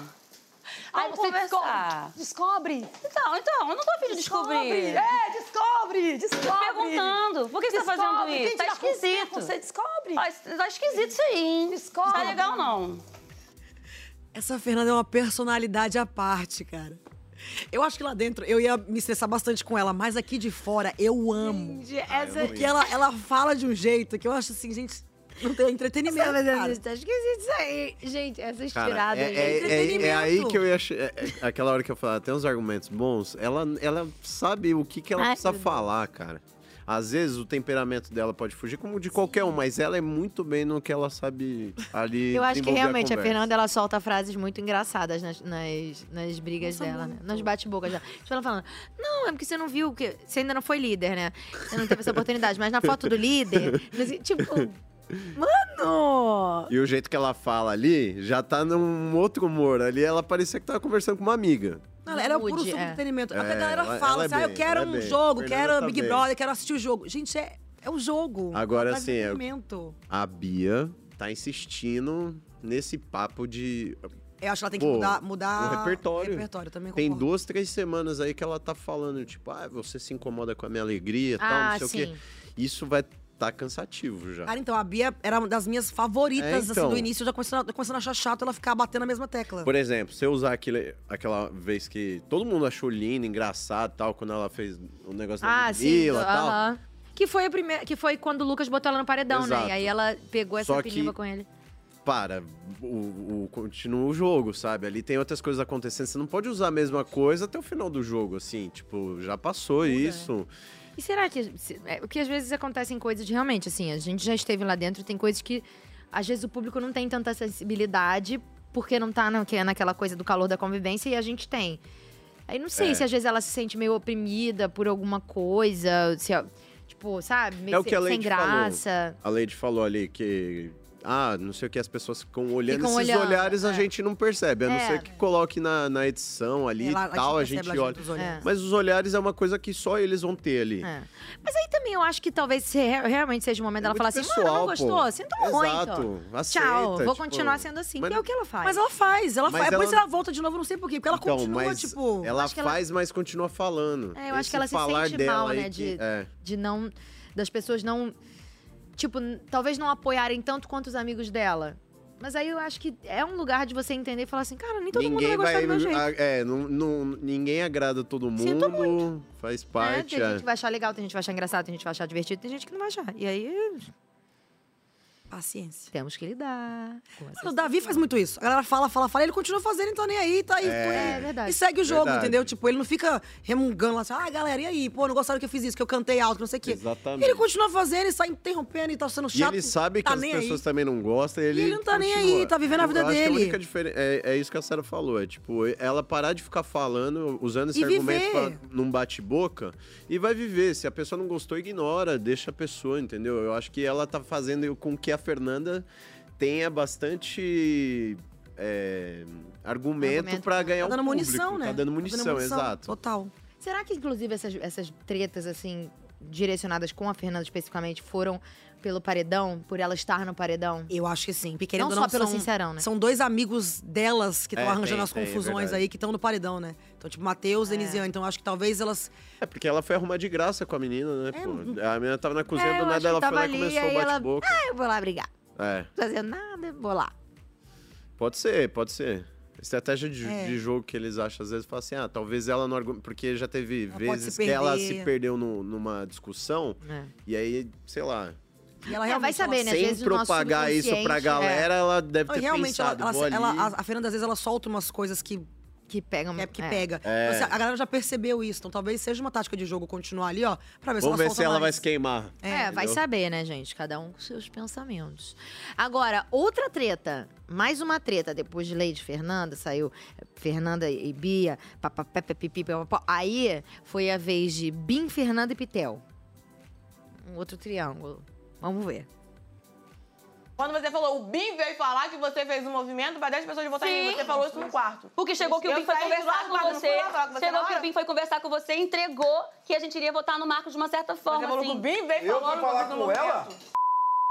Aí você conversar. descobre. Descobre. Então, então, eu não tô afim de descobrir. É, descobre, descobre. Tô perguntando. Por que você tá fazendo Descobre. isso? Tá com esquisito. Você descobre. Ah, isso- tá esquisito isso aí, hein? Descobre. Tá legal, não. Essa Fernanda é uma personalidade à parte, cara. Eu acho que lá dentro eu ia me estressar bastante com ela, mas aqui de fora eu amo. Gente, essa- Porque ela, ela fala de um jeito que eu acho assim, gente, não tem entretenimento. Mas cara. eu tá esqueci disso aí. Gente, essas Cara, tiradas. é, é- gente. é- é aí que eu ia. é- é aquela hora que eu falava, tem uns argumentos bons. Ela, ela sabe o que, que ela Ai, precisa falar, cara. Às vezes o temperamento dela pode fugir, como de qualquer um, mas ela é muito bem no que ela sabe ali. Eu acho que realmente a, conversa. Fernanda ela solta frases muito engraçadas nas, nas, nas brigas dela, né? Nas bate-bocas dela. Tipo, ela falando, não, é porque você não viu que. Você ainda não foi líder, né? Você não teve essa oportunidade. Mas na foto do líder, *laughs* tipo. Mano! E o jeito que ela fala ali já tá num outro humor. Ali ela parecia que tava conversando com uma amiga. Não, era o puro Mude, é. entretenimento. Até É, a galera ela- fala ela é assim, ah, eu bem, quero é um bem. jogo, Fernanda quero tá Big bem. Brother, quero assistir o jogo. Gente, é, é o jogo. Agora Faz sim, é- entretenimento. A Bia tá insistindo nesse papo de. Eu acho que ela tem que Pô, mudar, mudar o repertório. repertório também Tem duas, três semanas aí que ela tá falando, tipo, ah, você se incomoda com a minha alegria e tal, Ah, não sei o sim. quê. Isso vai tá cansativo já. Cara, então, a Bia era uma das minhas favoritas, É, assim, então. do início. Eu já começando, começando a achar chato ela ficar batendo na mesma tecla. Por exemplo, se eu usar aquele, aquela vez que todo mundo achou lindo, engraçado e tal, quando ela fez o negócio Ah, da. Ludmilla e tal. aham. Que foi a primeira. Que foi quando o Lucas botou ela no paredão, né? Exato. E aí ela pegou essa que- pilimba com ele. Para, o, o- continua o jogo, sabe? Ali tem outras coisas acontecendo. Você não pode usar a mesma coisa até o final do jogo, assim. Tipo, já passou isso. E será que. se- é, Porque às vezes acontecem coisas de realmente, assim, a gente já esteve lá dentro, tem coisas que às vezes o público não tem tanta sensibilidade porque não tá é naquela coisa do calor da convivência e a gente tem. Aí não sei É. se às vezes ela se sente meio oprimida por alguma coisa, se, tipo, sabe, meio É o que a sem graça. falou. A Lady falou ali que. Ah, não sei o que, as pessoas ficam olhando. Ficam Esses olhando, olhares a é. gente não percebe, a não É. ser que coloque na, na edição ali Ela- e a gente tal, a gente olha. os olhares. Mas os olhares é uma coisa que só eles vão ter ali. É. Mas aí também eu acho que talvez realmente seja o momento dela falar assim, mano, não gostou? pô. Sinto Exato, muito. aceita, Tchau, vou tipo, continuar sendo assim, mas- que é o que ela faz. Mas ela faz, ela Mas faz. Depois ela- ela volta de novo, não sei por quê. Porque ela Então, continua, mas tipo. ela acho que ela- faz, mas continua falando. É, eu acho Esse que ela se sente mal, né? é. de não. Das pessoas não. Tipo, talvez não apoiarem tanto quanto os amigos dela. Mas aí eu acho que é um lugar de você entender e falar assim, cara, nem todo mundo vai Ninguém gostar vai. do meu jeito. a- é, não, não- ninguém agrada todo mundo. Sinto Faz É, parte. tem é. gente que vai achar legal, tem gente que vai achar engraçado, tem gente que vai achar divertido, tem gente que não vai achar. E aí. Paciência. Temos que lidar. O Davi faz muito isso. A galera fala, fala, fala, ele continua fazendo, então nem aí, tá aí. É, pô, e- é verdade. E segue o jogo, Verdade. entendeu? Tipo, ele não fica remungando lá assim, ah, galera, e aí? Pô, não gostaram que eu fiz isso, que eu cantei alto, que não sei o quê. Exatamente. Ele continua fazendo e sai interrompendo e tá sendo E chato. ele sabe que tá as nem pessoas aí. também não gostam. Ele, ele não tá nem continua. aí, tá vivendo a vida Eu acho que dele. a única diferença é, é isso que a Sarah falou. É tipo, ela parar de ficar falando, usando esse E argumento pra, num bate-boca e vai viver. Se a pessoa não gostou, ignora, deixa a pessoa, entendeu? Eu acho que ela tá fazendo com que a Fernanda tenha bastante. é, argumento, Argumento. pra ganhar Tá dando o público. munição, né? Tá dando munição, exato. Total. Será que, inclusive, essas, essas tretas, assim, direcionadas com a Fernanda especificamente, foram pelo paredão, por ela estar no paredão? Eu acho que sim. Porque querendo Não ou só pelo são, Sincerão, né? São dois amigos delas que estão É, arranjando tem, as tem, é confusões aí, que estão no paredão, né? Então, tipo, Matheus, Denisiane. Então, acho que talvez elas. É porque ela foi arrumar de graça com a menina, né? pô? A menina tava na cozinha É, do eu nada, ela foi lá e começou aí o ela- bate-boca. Ah, eu vou lá brigar. É. Não fazendo nada, vou lá. Pode ser, pode ser. Estratégia de, É. de jogo que eles acham, às vezes, fala assim, ah, talvez ela não argumente. Porque já teve pode vezes que ela se perdeu no- numa discussão, É. e aí, sei lá. E ela É, realmente, vai saber, ela- né? Às Sem vezes o nosso propagar isso pra subconsciente, galera, é. ela deve ter realmente, ela, pensado. ela- vou ela- ali. a, a Fernanda, às vezes, ela solta umas coisas que. Que pegam. É, que é. pega. É. Então, assim, a galera já percebeu isso. Então, talvez seja uma tática de jogo continuar ali, ó, pra ver Vamos se ver ela se ela solta vai mais. se queimar. É, vai Entendeu? saber, né, gente? Cada um com seus pensamentos. Agora, outra treta. Mais uma treta. Depois de Lady Fernanda, saiu Fernanda e Bia. Papapé, pipi, papapó. Aí foi a vez de Bim, Fernanda e Pitel. Um outro triângulo. Vamos ver. Quando você falou, o Bim veio falar que você fez um movimento pra 10 pessoas votarem em você falou isso no quarto. Porque chegou que o Bim foi conversar com você. falar Chegou que o Bim foi conversar com você e entregou que a gente iria votar no Marcos de uma certa forma. Você falou assim. que o Bim veio Eu falar um com ela?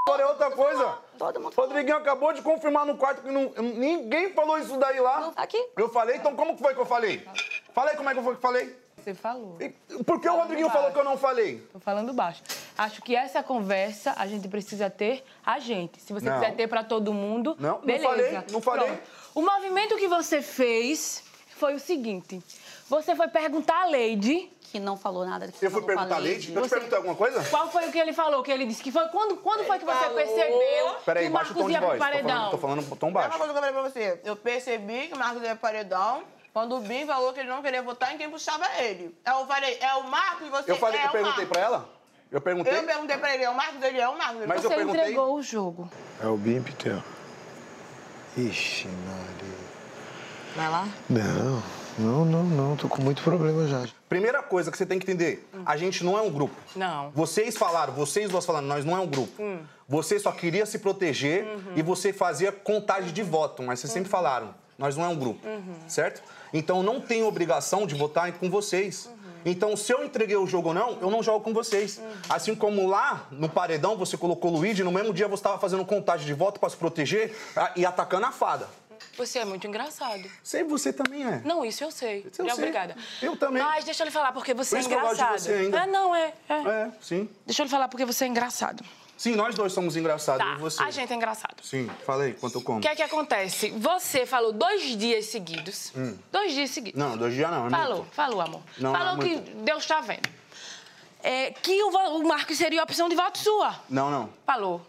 Agora é outra coisa. Todo mundo Rodriguinho acabou de confirmar no quarto que não- ninguém falou isso daí lá. Aqui. Eu falei, então como que foi que eu falei? Falei como é que foi que eu falei? Você falou. E por que o Rodriguinho falou que eu não falei? Tô falando baixo. Acho que essa conversa a gente precisa ter a gente. Se você Não. quiser ter pra todo mundo, Não, não beleza. falei, não falei. Pronto. O movimento que você fez foi o seguinte: você foi perguntar a Lady. Que não falou nada. Eu fui perguntar a Lady? Eu te perguntei alguma coisa? Qual foi o que ele falou? Que ele disse que foi. Quando, quando foi que você percebeu Peraí, que o Marcos tom de ia pro voz. Tô paredão? falando, tô falando um tom É baixo. uma coisa que eu falei pra você. Eu percebi que o Marcos ia pro paredão quando o Bim falou que ele não queria votar em quem puxava ele. Eu falei, é o Marcos e você Eu, falei, é eu o perguntei Marcos. pra ela? Eu perguntei? Eu perguntei pra ele, é o Marcos? Ele é o Marcos. Ele Mas eu você perguntei- entregou o jogo. É o Bim Pitel. Ixi, Maria. Vai lá. Não, não, não, não. Tô com muito problema já. Primeira coisa que você tem que entender, a gente não é um grupo. Não. Vocês falaram, vocês duas falaram, nós não é um grupo. Você só queria se proteger e você fazia contagem de voto, mas vocês sempre falaram, nós não é um grupo, certo? Então não tem obrigação de votar com vocês. Então, se eu entreguei o jogo ou não, eu não jogo com vocês. Assim como lá no paredão você colocou o Luigi, no mesmo dia você estava fazendo contagem de voto para se proteger ah, e atacando a fada. Você é muito engraçado. Sei, você também é. Não, isso eu sei. eu é sei. obrigada. Eu também. Mas deixa eu lhe falar porque você Por é isso que eu gosto de engraçado. você ainda. É, não, é, é. É, sim. Deixa eu lhe falar porque você é engraçado. Sim, nós dois somos engraçados, Tá, e você. a gente é engraçado. Sim, falei, quanto eu como. O que é que acontece? Você falou dois dias seguidos. Hum. Dois dias seguidos. Não, dois dias não, é falou, muito. falou, amor. Não, falou é que. Deus está vendo. É, que o, o Marcos seria a opção de voto sua. Não, não. Falou.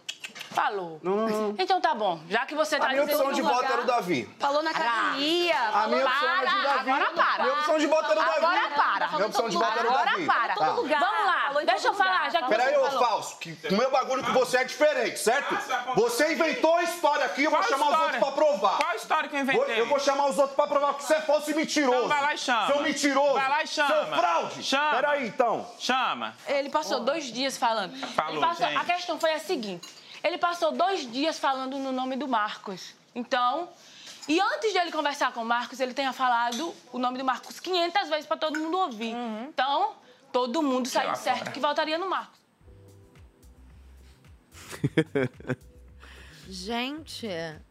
Falou. Não, não, não. Então tá bom. Já que você tá A minha opção de voto era o Davi. Falou na academia. A falou minha opção era de Davi. Agora para. Minha opção de voto era o Davi. Agora para. Minha opção de voto era o Davi. Agora para. Tá. Vamos lá. Deixa eu falar. Já que Peraí, você ô falou. falso, que o meu bagulho com você é diferente, certo? Você inventou a história aqui, eu vou chamar os outros pra provar. Qual história que eu inventei? Eu vou chamar os outros pra provar que você é falso e mentiroso. Então vai lá e chama. Seu mentiroso. Vai lá e chama. Seu fraude. Chama. Peraí, então. Chama. Ele passou dois dias falando. Falou. A questão foi a seguinte: ele passou dois dias falando no nome do Marcos. Então. E antes de ele conversar com o Marcos, ele tenha falado o nome do Marcos 500 vezes pra todo mundo ouvir. Então, todo mundo saiu certo fora. que votaria no Marcos. *laughs* Gente.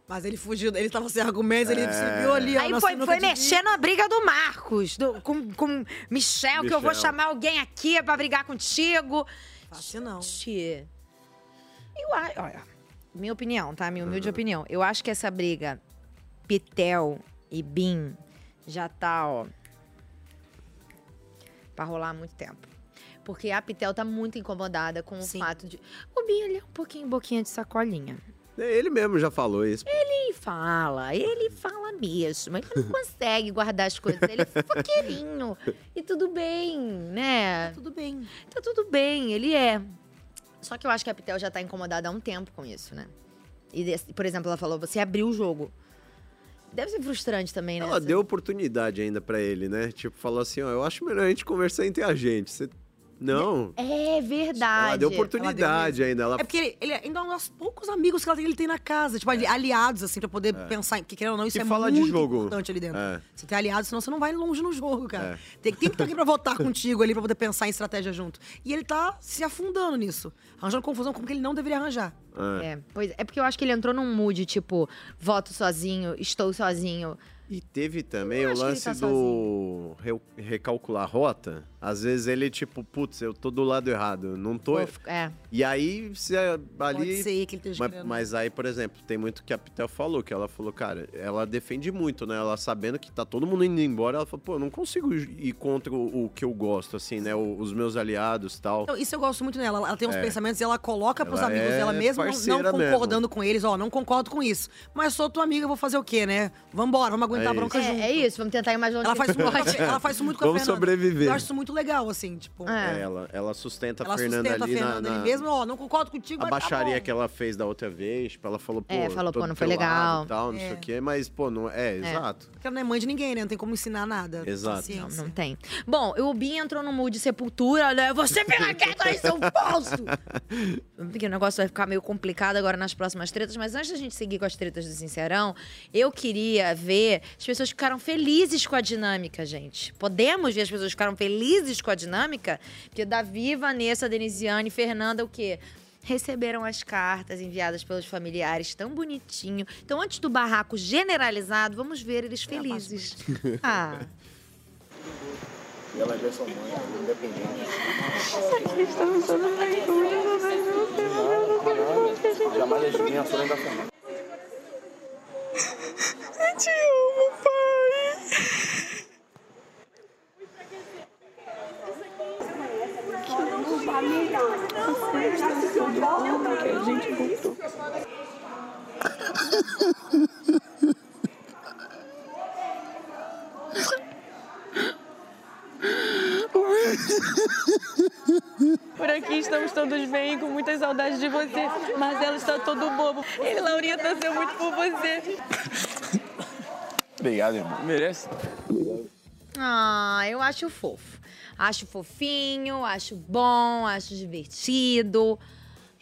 Mas ele fugiu, ele tava sem argumentos, ele É. subiu ali. Aí foi, foi mexer na briga do Marcos, do- com, com Michel, que eu vou Michel. chamar alguém aqui pra brigar contigo. Fácil não. Gente, Eu acho, olha, minha opinião, tá? Minha humilde opinião. Eu acho que essa briga Pitel e Bim já tá, ó, pra rolar há muito tempo. Porque a Pitel tá muito incomodada com o fato de. O Bim, ele é um pouquinho boquinha de sacolinha. Ele mesmo já falou isso. Ele fala, ele fala mesmo. Ele não *laughs* consegue guardar as coisas. Ele é fofoqueirinho. E tudo bem, né? Tá tudo bem. Tá tudo bem, ele é. Só que eu acho que a Pitel já tá incomodada há um tempo com isso, né? E, por exemplo, ela falou: você abriu o jogo. Deve ser frustrante também, né? Ela deu oportunidade ainda pra ele, né? Tipo, falou assim, ó, eu acho melhor a gente conversar entre a gente. Você... Não. É verdade. Ela deu oportunidade ainda. Ela... É porque ele, ele ainda é um dos poucos amigos que ela tem, ele tem na casa. Tipo, ali- aliados, assim, pra poder pensar em. Porque, querendo ou não, isso E é fala de muito jogo. importante ali dentro. É. Você tem aliados, senão você não vai longe no jogo, cara. É. Tem, tem que ter alguém pra votar *laughs* contigo ali, pra poder pensar em estratégia junto. E ele tá se afundando nisso. Arranjando confusão com o que ele não deveria arranjar. É, pois é porque eu acho que ele entrou num mood, tipo, voto sozinho, estou sozinho. E teve também Eu o que lance tá do re- recalcular rota. Às vezes ele, tipo, putz, eu tô do lado errado, não tô. É. E aí, você ali. Pode ser que ele esteja mas, mas aí, por exemplo, tem muito que a Pitel falou, que ela falou, cara, ela defende muito, né? Ela sabendo que tá todo mundo indo embora, ela falou, pô, eu não consigo ir contra o, o que eu gosto, assim, né? O- os meus aliados e tal. Então, isso eu gosto muito nela. Ela tem uns É. pensamentos e ela coloca pros Ela amigos é dela mesmo, não- concordando com eles. Ó, não concordo com isso. Mas sou tua amiga, eu vou fazer o quê, né? Vambora, vamos aguentar É a bronca É, junto. é isso, vamos tentar ir mais longe Ela que faz, a gente isso muito, pode. ela faz isso muito com a Vamos Fernanda. sobreviver. Eu acho isso muito legal, assim, tipo... É, ela, ela sustenta Ela a Fernanda sustenta ali a Fernanda na, ali na- mesmo, ó, não concordo contigo, A tá baixaria bom. que ela fez da outra vez, tipo, ela falou, pô, É, falou, pô, não foi legal. tal, não É. sei o quê, mas, pô, não é, exato. Porque ela não é mãe de ninguém, né? Não tem como ensinar nada. Exato. Paciência. Não tem. Bom, o Bin entrou no mood de sepultura, né? Você fica quieto aí, seu falso! Porque *laughs* o negócio vai ficar meio complicado agora nas próximas tretas, mas antes da gente seguir com as tretas do Sincerão, eu queria ver as pessoas que ficaram felizes com a dinâmica, gente. Podemos ver as pessoas que ficaram felizes com a dinâmica? Porque Davi, Vanessa, Denisiane, Fernanda, o quê? Receberam as cartas enviadas pelos familiares tão bonitinho. Então, antes do barraco generalizado, vamos ver eles felizes. *laughs* Ah. E ela já é sua mãe, independente. Jamais deixe ninguém a sua da família. Gente, a gente voltou. Por aqui estamos todos bem, com muitas saudades de você. Marcelo está todo bobo. Ele, Laurinha, torceu muito por você. Obrigado, irmão. Merece? Ah, eu acho fofo. Acho fofinho, acho bom, acho divertido.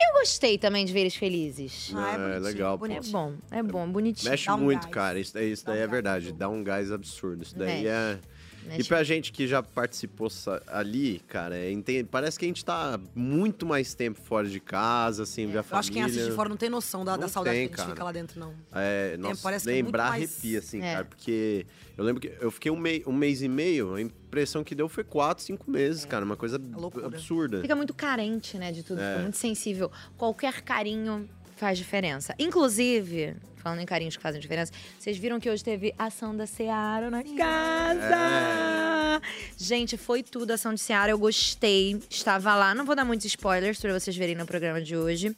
Eu gostei também de ver eles felizes. é, legal. pô. É bom, é bom, bonitinho. Mexe um muito, gás. cara. Isso daí, isso daí é verdade. Dá um gás absurdo. Isso daí Mexe. é. Mexe E pra gente que já participou ali, cara, é, parece que a gente tá muito mais tempo fora de casa, assim, ver a Eu família. acho que quem assiste de fora não tem noção da, da saudade tem, que a gente cara. fica lá dentro, não. É, nossa, parece que é muito lembrar mais- arrepia, assim, É. cara. Porque eu lembro que eu fiquei um, mei, um mês e meio, a impressão que deu foi quatro, cinco meses, cara. Uma coisa absurda. Fica muito carente, né, de tudo, É. fica muito sensível. Qualquer carinho faz diferença. Inclusive, falando em carinhos que fazem diferença, vocês viram que hoje teve ação da Seara na casa. Gente, foi tudo ação de Seara, eu gostei. Estava lá, não vou dar muitos spoilers pra vocês verem no programa de hoje.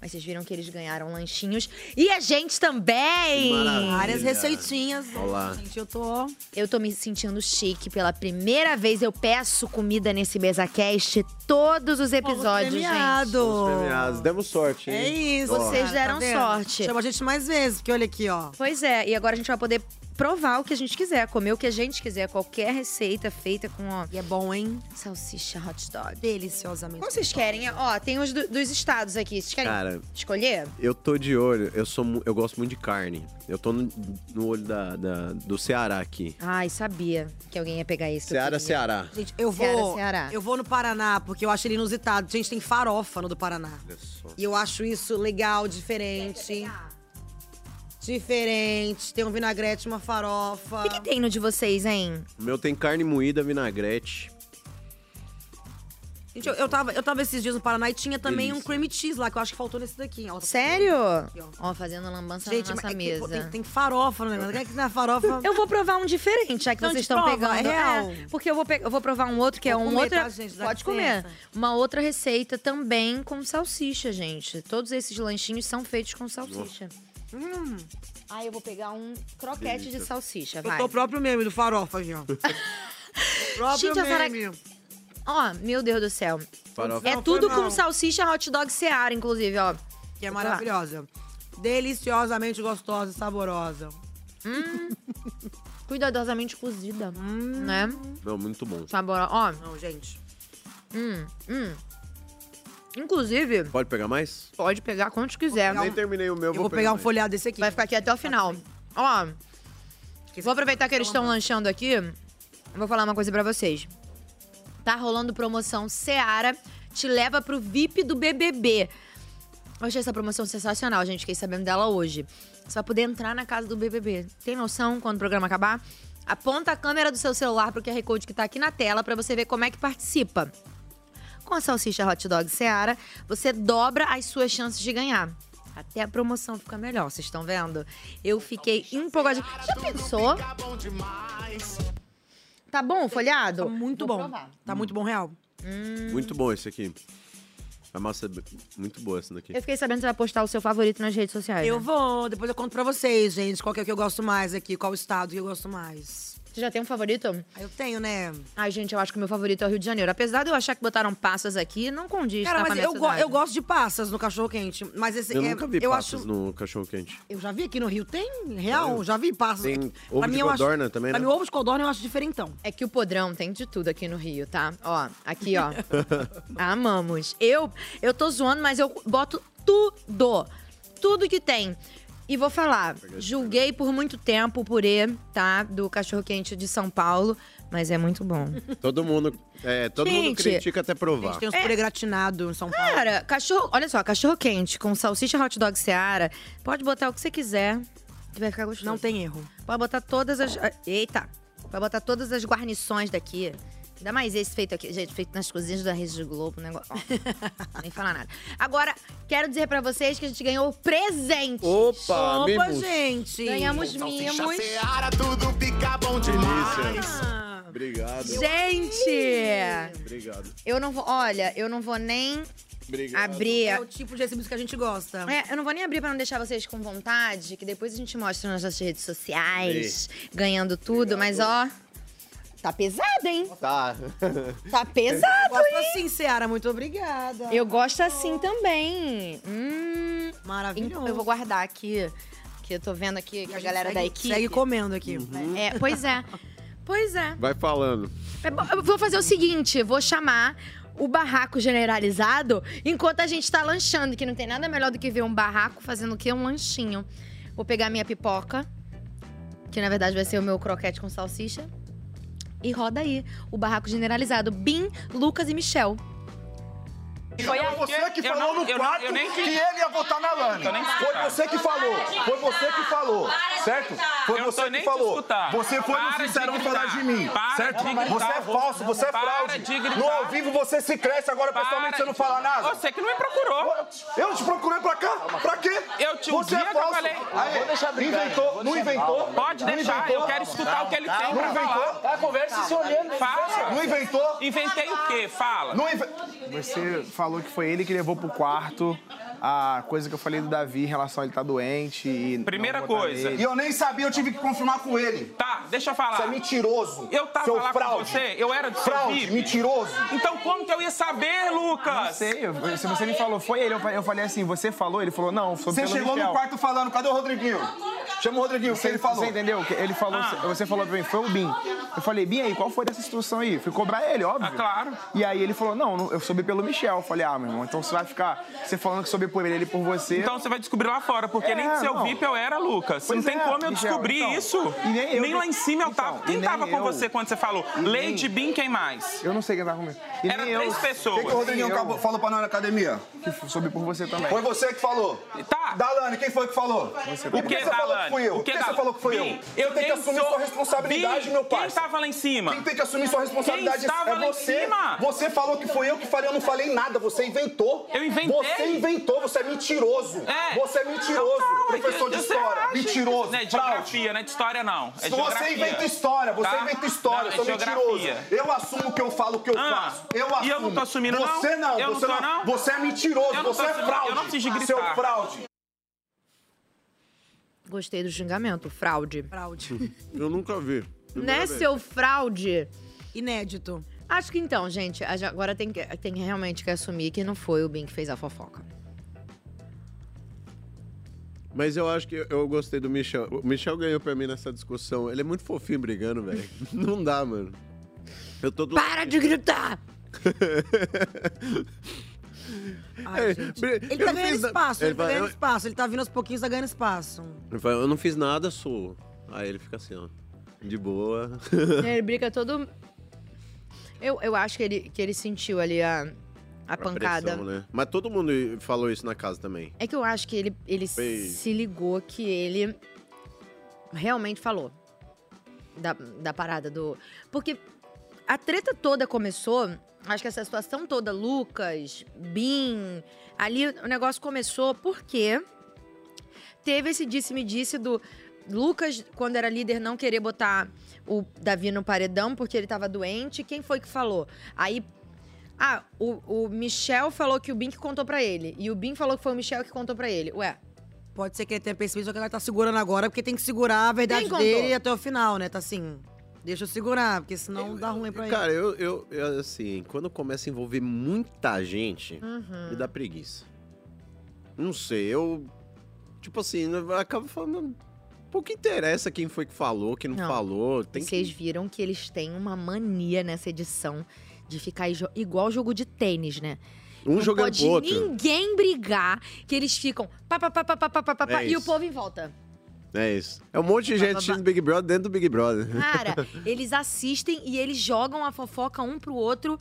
Mas vocês viram que eles ganharam lanchinhos. E a gente também! Várias receitinhas. Olá. Gente, eu tô. Eu tô me sentindo chique. Pela primeira vez eu peço comida nesse BesaCast todos os episódios, gente. Fomos premiados. Demos sorte, hein? É isso. Vocês cara, deram tá sorte. Chama a gente mais vezes, porque olha aqui, ó. Pois é, e agora a gente vai poder provar o que a gente quiser, comer o que a gente quiser, qualquer receita feita com, ó. E é bom, hein? Salsicha hot dog. Deliciosamente. Como vocês querem? Ó, tem os do- dos estados aqui. Vocês querem Cara, escolher? Eu tô de olho, eu, sou, eu gosto muito de carne. Eu tô no, no olho da, da- do Ceará aqui. Ai, sabia que alguém ia pegar eu Ceará. Ceará. Gente, eu Ceará, vou. Ceará. Eu vou no Paraná, porque eu acho ele inusitado. Gente, tem farofa no do Paraná. Olha só. E eu acho isso legal, diferente. Diferente. Tem um vinagrete, uma farofa. O que, que tem no de vocês, hein? O meu tem carne moída, vinagrete. Gente, eu, eu, tava, eu tava esses dias no Paraná e tinha também Delícia. um cream cheese lá, que eu acho que faltou nesse daqui. Ó, Sério? Aqui, ó. Ó, fazendo lambança Gente, na nossa é mesa. pô, tem, tem farofa no negócio. Quer que na farofa. Eu vou provar um diferente, já que Não, vocês estão prova, pegando. é real. porque eu vou, pe- eu vou provar um outro que é Vou um comer, outra. tá, gente? Pode comer. Uma outra receita também com salsicha, gente. Todos esses lanchinhos são feitos com salsicha. Hum. Ah, eu vou pegar um croquete Delícia. de salsicha, Eu vai. tô o próprio meme do farofa aqui, *laughs* ó. próprio Gente, a Sara- meme. Ó, meu Deus do céu. Farofa. É Não, tudo com salsicha hot dog Seara, inclusive, ó. Que é maravilhosa. Deliciosamente gostosa e saborosa. Hum. *laughs* Cuidadosamente cozida, né? Não, muito bom. Sabor, ó. Não, gente. Hum, hum. Inclusive, Pode pegar mais? pode pegar quantos quiser. Nem terminei o meu, Eu vou pegar um mais. folhado desse aqui. Vai ficar aqui até o final. Ó, vou aproveitar que eles estão lanchando aqui. eu Vou falar uma coisa pra vocês. Tá rolando promoção Seara te leva pro VIP do BBB. Eu achei essa promoção sensacional, gente. Fiquei sabendo dela hoje. Você vai poder entrar na casa do BBB. Tem noção quando o programa acabar? Aponta a câmera do seu celular pro QR Code que tá aqui na tela pra você ver como é que participa. Com a salsicha hot dog Seara, você dobra as suas chances de ganhar. Até a promoção fica melhor, vocês estão vendo? Eu fiquei empolgada. Já pensou? Tá bom folhado? Tá muito Vou bom. provar. Tá muito bom, real. Muito bom esse aqui. A massa é muito boa essa daqui. Eu fiquei sabendo que você vai postar o seu favorito nas redes sociais. Eu né? vou, depois eu conto pra vocês, gente, qual que é o que eu gosto mais aqui, qual o estado que eu gosto mais. Você já tem um favorito? Eu tenho, né? Ai, gente, eu acho que o meu favorito é o Rio de Janeiro. Apesar de eu achar que botaram passas aqui, não condiz Cara, tá, com a mas minha eu, go- eu gosto de passas no cachorro quente, mas esse Eu é, nunca vi eu passas acho no cachorro quente. Eu já vi aqui no Rio, tem real, já vi passas. Tem Pra ovo de eu acho- codorna também, Pra né? mim, ovo de codorna eu acho diferentão. É que o podrão tem de tudo aqui no Rio, tá? Ó, aqui, ó. *laughs* Amamos. Eu, eu tô zoando, mas eu boto tudo. Tudo que tem. E vou falar, julguei por muito tempo o purê, tá? Do cachorro-quente de São Paulo, mas é muito bom. Todo mundo, é, todo mundo Gente, critica até provar. Tem uns purê gratinado em São Paulo. Cara, cachorro, olha só, cachorro-quente com salsicha hot dog Seara, pode botar o que você quiser, que vai ficar gostoso. Não tem erro. Pode botar todas as... Eita! Pode botar todas as guarnições daqui. Ainda mais esse feito aqui, gente, feito nas cozinhas da Rede Globo, negócio. ó, nem falar nada. Agora, quero dizer pra vocês que a gente ganhou presentes. Opa, Opa, mimos. gente! Ganhamos mimos. tudo fica bom demais. Obrigado. Gente! Obrigado. Eu não vou, olha, eu não vou nem abrir. É o tipo de exibício que a gente gosta. É, eu não vou nem abrir pra não deixar vocês com vontade, que depois a gente mostra nas nossas redes sociais, ganhando tudo, mas ó. Tá pesado, hein? Tá. *laughs* Tá pesado, Gosto hein? assim, Seara. Muito obrigada. Eu gosto assim também. Hum, Maravilhoso. Eu vou guardar aqui, que eu tô vendo aqui que a, galera da segue- equipe. segue comendo aqui. É, pois é. Pois é. Vai falando. É Eu vou fazer o seguinte, vou chamar o barraco generalizado enquanto a gente tá lanchando, que não tem nada melhor do que ver um barraco fazendo o quê? Um lanchinho. Vou pegar minha pipoca, que na verdade vai ser o meu croquete com salsicha. E roda aí o barraco generalizado. Bim, Lucas e Michel. Foi você que falou no quarto que ele ia votar na Lani. Foi você que falou. Foi você que falou. Certo? Foi você que falou. Você foi no sincerão falar de mim. Para Certo? Você é falso, você é fraude. No ao vivo você se cresce, agora pessoalmente você não fala nada. Você que não me procurou. Eu te procurei pra cá? Pra quê? Eu te Você é falso. Aí, inventou, não inventou? Pode deixar, eu quero escutar o que ele tem Não pra inventou? falar. Tá, conversa se olhando. Faça. Não inventou? Inventei o quê? Fala. Não inve... Falou que foi ele que levou pro quarto a coisa que eu falei do Davi em relação a ele estar doente e. Primeira coisa. nele. E eu nem sabia, eu tive que confirmar com ele. Tá, deixa eu falar. Você é mentiroso. Eu tava Seu lá fraude. com você, eu era seu Fraude, VIP. mentiroso. Então como que eu ia saber, Lucas? Não sei, eu- se você me falou, foi ele. Eu falei, eu falei assim, você falou, ele falou, não, foi Você pelo chegou Michel. no quarto falando, cadê o Rodriguinho? Chama o Rodriguinho, o que ele falou. Você entendeu? Ele falou, Ah. você falou pra mim, foi o Bim. Eu falei, Bim, aí, qual foi dessa situação aí? Fui cobrar ele, óbvio. Ah, claro. E aí ele falou, não, não, eu soube pelo Michel. Eu falei, ah, meu irmão, então você vai ficar, você falando que soube por ele, por você. Então você vai descobrir lá fora, porque É, nem do seu não. VIP eu era, Lucas. Pois não tem é, como eu Michel, descobrir então. isso. E nem eu. lá em cima eu tava. Então, Quem nem tava com eu. você quando você falou? E nem- Lady Bin, quem mais? Eu não sei quem tava comigo. E Era nem eu. três pessoas. O que, que o Rodriguinho Nem eu. acabou- falou pra nós na academia? Que soube por você também. Foi você que falou. Tá. Dalane, quem foi que falou? O Por que, você falou que Dalane? fui eu? O Por que, que você falou que foi eu? Você tem que nem assumir sua responsabilidade, meu Quem parça. tava lá em cima? Quem tem que assumir sua responsabilidade Quem estava é lá em você. cima? Você falou que foi eu que falei, eu não falei nada. Você inventou. Eu inventei? Você inventou, você é mentiroso. É. Você é mentiroso. Professor de Você história. acha? Mentiroso. Não é fraude. geografia, não é de história, não. É Se geografia. você inventa história, você Tá? inventa história, Não, eu sou é mentiroso. geografia. Eu assumo o que eu falo, o que eu Ah, faço. Eu e assumo. eu não tô assumindo, não? Você não, Eu não você tô, não? Você é mentiroso, não você é fraude. eu não preciso de Seu gritar. fraude. Gostei do xingamento, fraude. Fraude. *laughs* Eu nunca vi. Né, seu fraude? Inédito. Acho que então, gente, agora tem, que, tem que realmente que assumir que não foi o Bin que fez a fofoca. Mas eu acho que eu- gostei do Michel. O Michel ganhou pra mim nessa discussão. Ele é muito fofinho brigando, velho. *laughs* Não dá, mano. Eu tô do... Para de gritar! *laughs* Ai, É, Ele tá ganhando espaço, Ele ele tá fala, ganhando eu- espaço. Ele tá vindo aos pouquinhos, tá ganhando espaço. Ele fala, eu não fiz nada, sou. Aí ele fica assim, ó. De boa. *laughs* ele brinca todo. Eu, eu acho que ele, que ele sentiu ali a, a A pancada. pressão, né? Mas todo mundo falou isso na casa também. É que eu acho que ele, ele Foi- se ligou que ele realmente falou da, da parada do. Porque a treta toda começou. Acho que essa situação toda, Lucas, Bin, ali o negócio começou porque teve esse disse-me-disse do Lucas, quando era líder, não querer botar o Davi no paredão porque ele tava doente. Quem foi que falou? Aí. Ah, o, o Michel falou que o Bin que contou pra ele. E o Bin falou que foi o Michel que contou pra ele. Ué, Pode ser que ele tenha percebido, só que ela tá segurando agora, porque tem que segurar a verdade dele até o final, né? Tá assim, deixa eu segurar, porque senão dá ruim pra ele. Cara, eu, eu, eu, assim, quando começa a envolver muita gente, Uhum. me dá preguiça. Não sei, eu. Tipo assim, eu acabo falando. Pouco interessa quem foi que falou, quem não, Não. falou. Tem vocês que. viram que eles têm uma mania nessa edição de ficar igual jogo de tênis, né? Um jogo jogando pode outro. ninguém brigar, que eles ficam pá, pá, pá, pá, pá, pá, pá, é e o povo em volta. É isso. É um monte de gente assistindo Big Brother dentro do Big Brother. Cara, *laughs* eles assistem e eles jogam a fofoca um pro outro.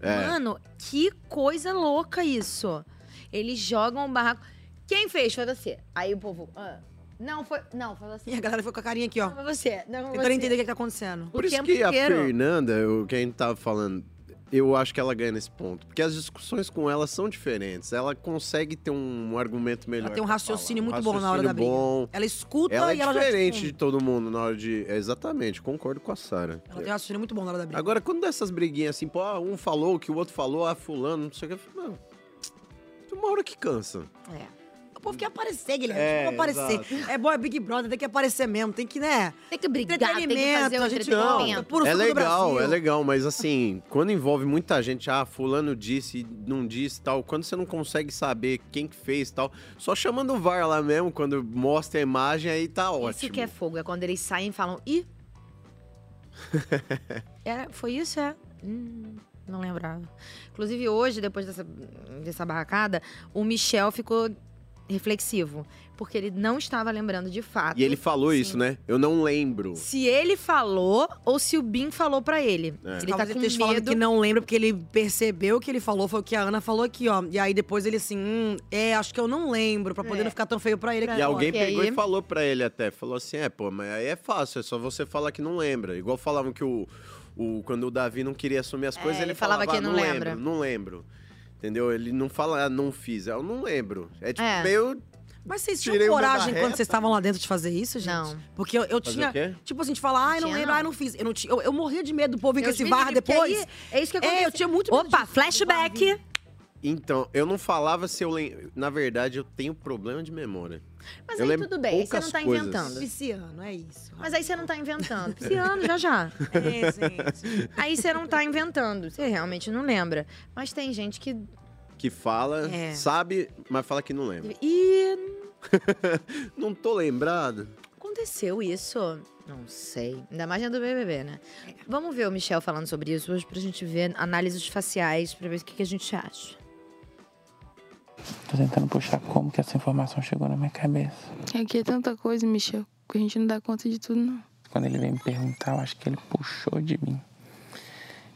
É. Mano, que coisa louca isso. Eles jogam o barraco. Quem fez? Foi você. Aí o povo. Ah, não, foi. Não, foi você. E a galera foi com a carinha aqui, ó. Não, foi você. Não, foi Tentando você. entender o que, é que tá acontecendo. Por o isso que inteiro. a Fernanda, o que a gente tava falando eu acho que ela ganha nesse ponto. Porque as discussões com ela são diferentes. Ela consegue ter um argumento melhor. Ela tem um raciocínio muito um bom na hora da briga. raciocínio bom. Ela escuta Ela é e ela já, diferente tipo, de todo mundo na hora de. Exatamente, concordo com a Sara. Ela tem um raciocínio muito bom na hora da briga. Agora, quando dessas briguinhas assim, pô, ah, um falou que o outro falou, ah, fulano, não sei o que. Não. uma hora que cansa. É. O povo quer aparecer, Guilherme. É, É, aparecer. exato. É bom, é Big Brother, tem que aparecer mesmo. Tem que, né? Tem que brigar, tem que fazer Entretenimento, o a gente entretenimento. Puro é legal, é legal, mas assim, quando envolve muita gente, ah, fulano disse, não disse tal, quando você não consegue saber quem que fez tal, só chamando o VAR lá mesmo, quando mostra a imagem, aí tá ótimo. Isso que é fogo, é quando eles saem e falam, ih. Era, *laughs* foi isso, é? Hum, não lembrava. Inclusive, hoje, depois dessa, dessa barracada, o Michel ficou reflexivo. Porque ele não estava lembrando de fato. E ele falou isso, né? Eu não lembro. Se ele falou ou se o Bin falou pra ele. É. Ele tá Talvez com medo. que não lembra, porque ele percebeu que ele falou, foi o que a Ana falou aqui, ó. E aí depois ele assim, hum, é, acho que eu não lembro, pra poder É. não ficar tão feio pra ele. E alguém pegou aí? e falou pra ele até, falou assim, é, pô, mas aí é fácil, é só você falar que não lembra. Igual falavam que o, o quando o Davi não queria assumir as coisas, É, ele, ele falava falava, que "Ah, não não lembra." lembro, não lembro. Entendeu? Ele não fala, ah, não fiz, eu não lembro. É tipo É. meio... Mas vocês Tirei tinham uma coragem quando vocês estavam lá dentro de fazer isso, gente? Não. Porque eu, eu Fazer tinha. o quê? Tipo assim, de falar, ai, não Tinha, lembro, não. ai, não fiz. Eu, não tinha, eu, eu morria de medo do povo vir com esse VAR porque depois. aí é isso que É, eu tinha muito medo Opa, disso, flashback. Então, eu não falava se eu lembro. Na verdade, eu tenho problema de memória. Mas eu aí lembro tudo bem, aí você não tá coisas. inventando. Pisciano, é isso. Mas aí você não tá inventando. *laughs* Pisciano, já já. É, gente. Aí você não tá inventando. Você realmente não lembra. Mas tem gente que. Que fala, É. sabe, mas fala que não lembra. Ih, *laughs* Não tô lembrado. aconteceu isso? Não sei. Ainda mais do BBB, né? Vamos ver o Michel falando sobre isso hoje pra gente ver análises faciais pra ver o que, que a gente acha. Tô tentando puxar como que essa informação chegou na minha cabeça. Aqui é tanta coisa, Michel, que a gente não dá conta de tudo, não. Quando ele veio me perguntar, eu acho que ele puxou de mim.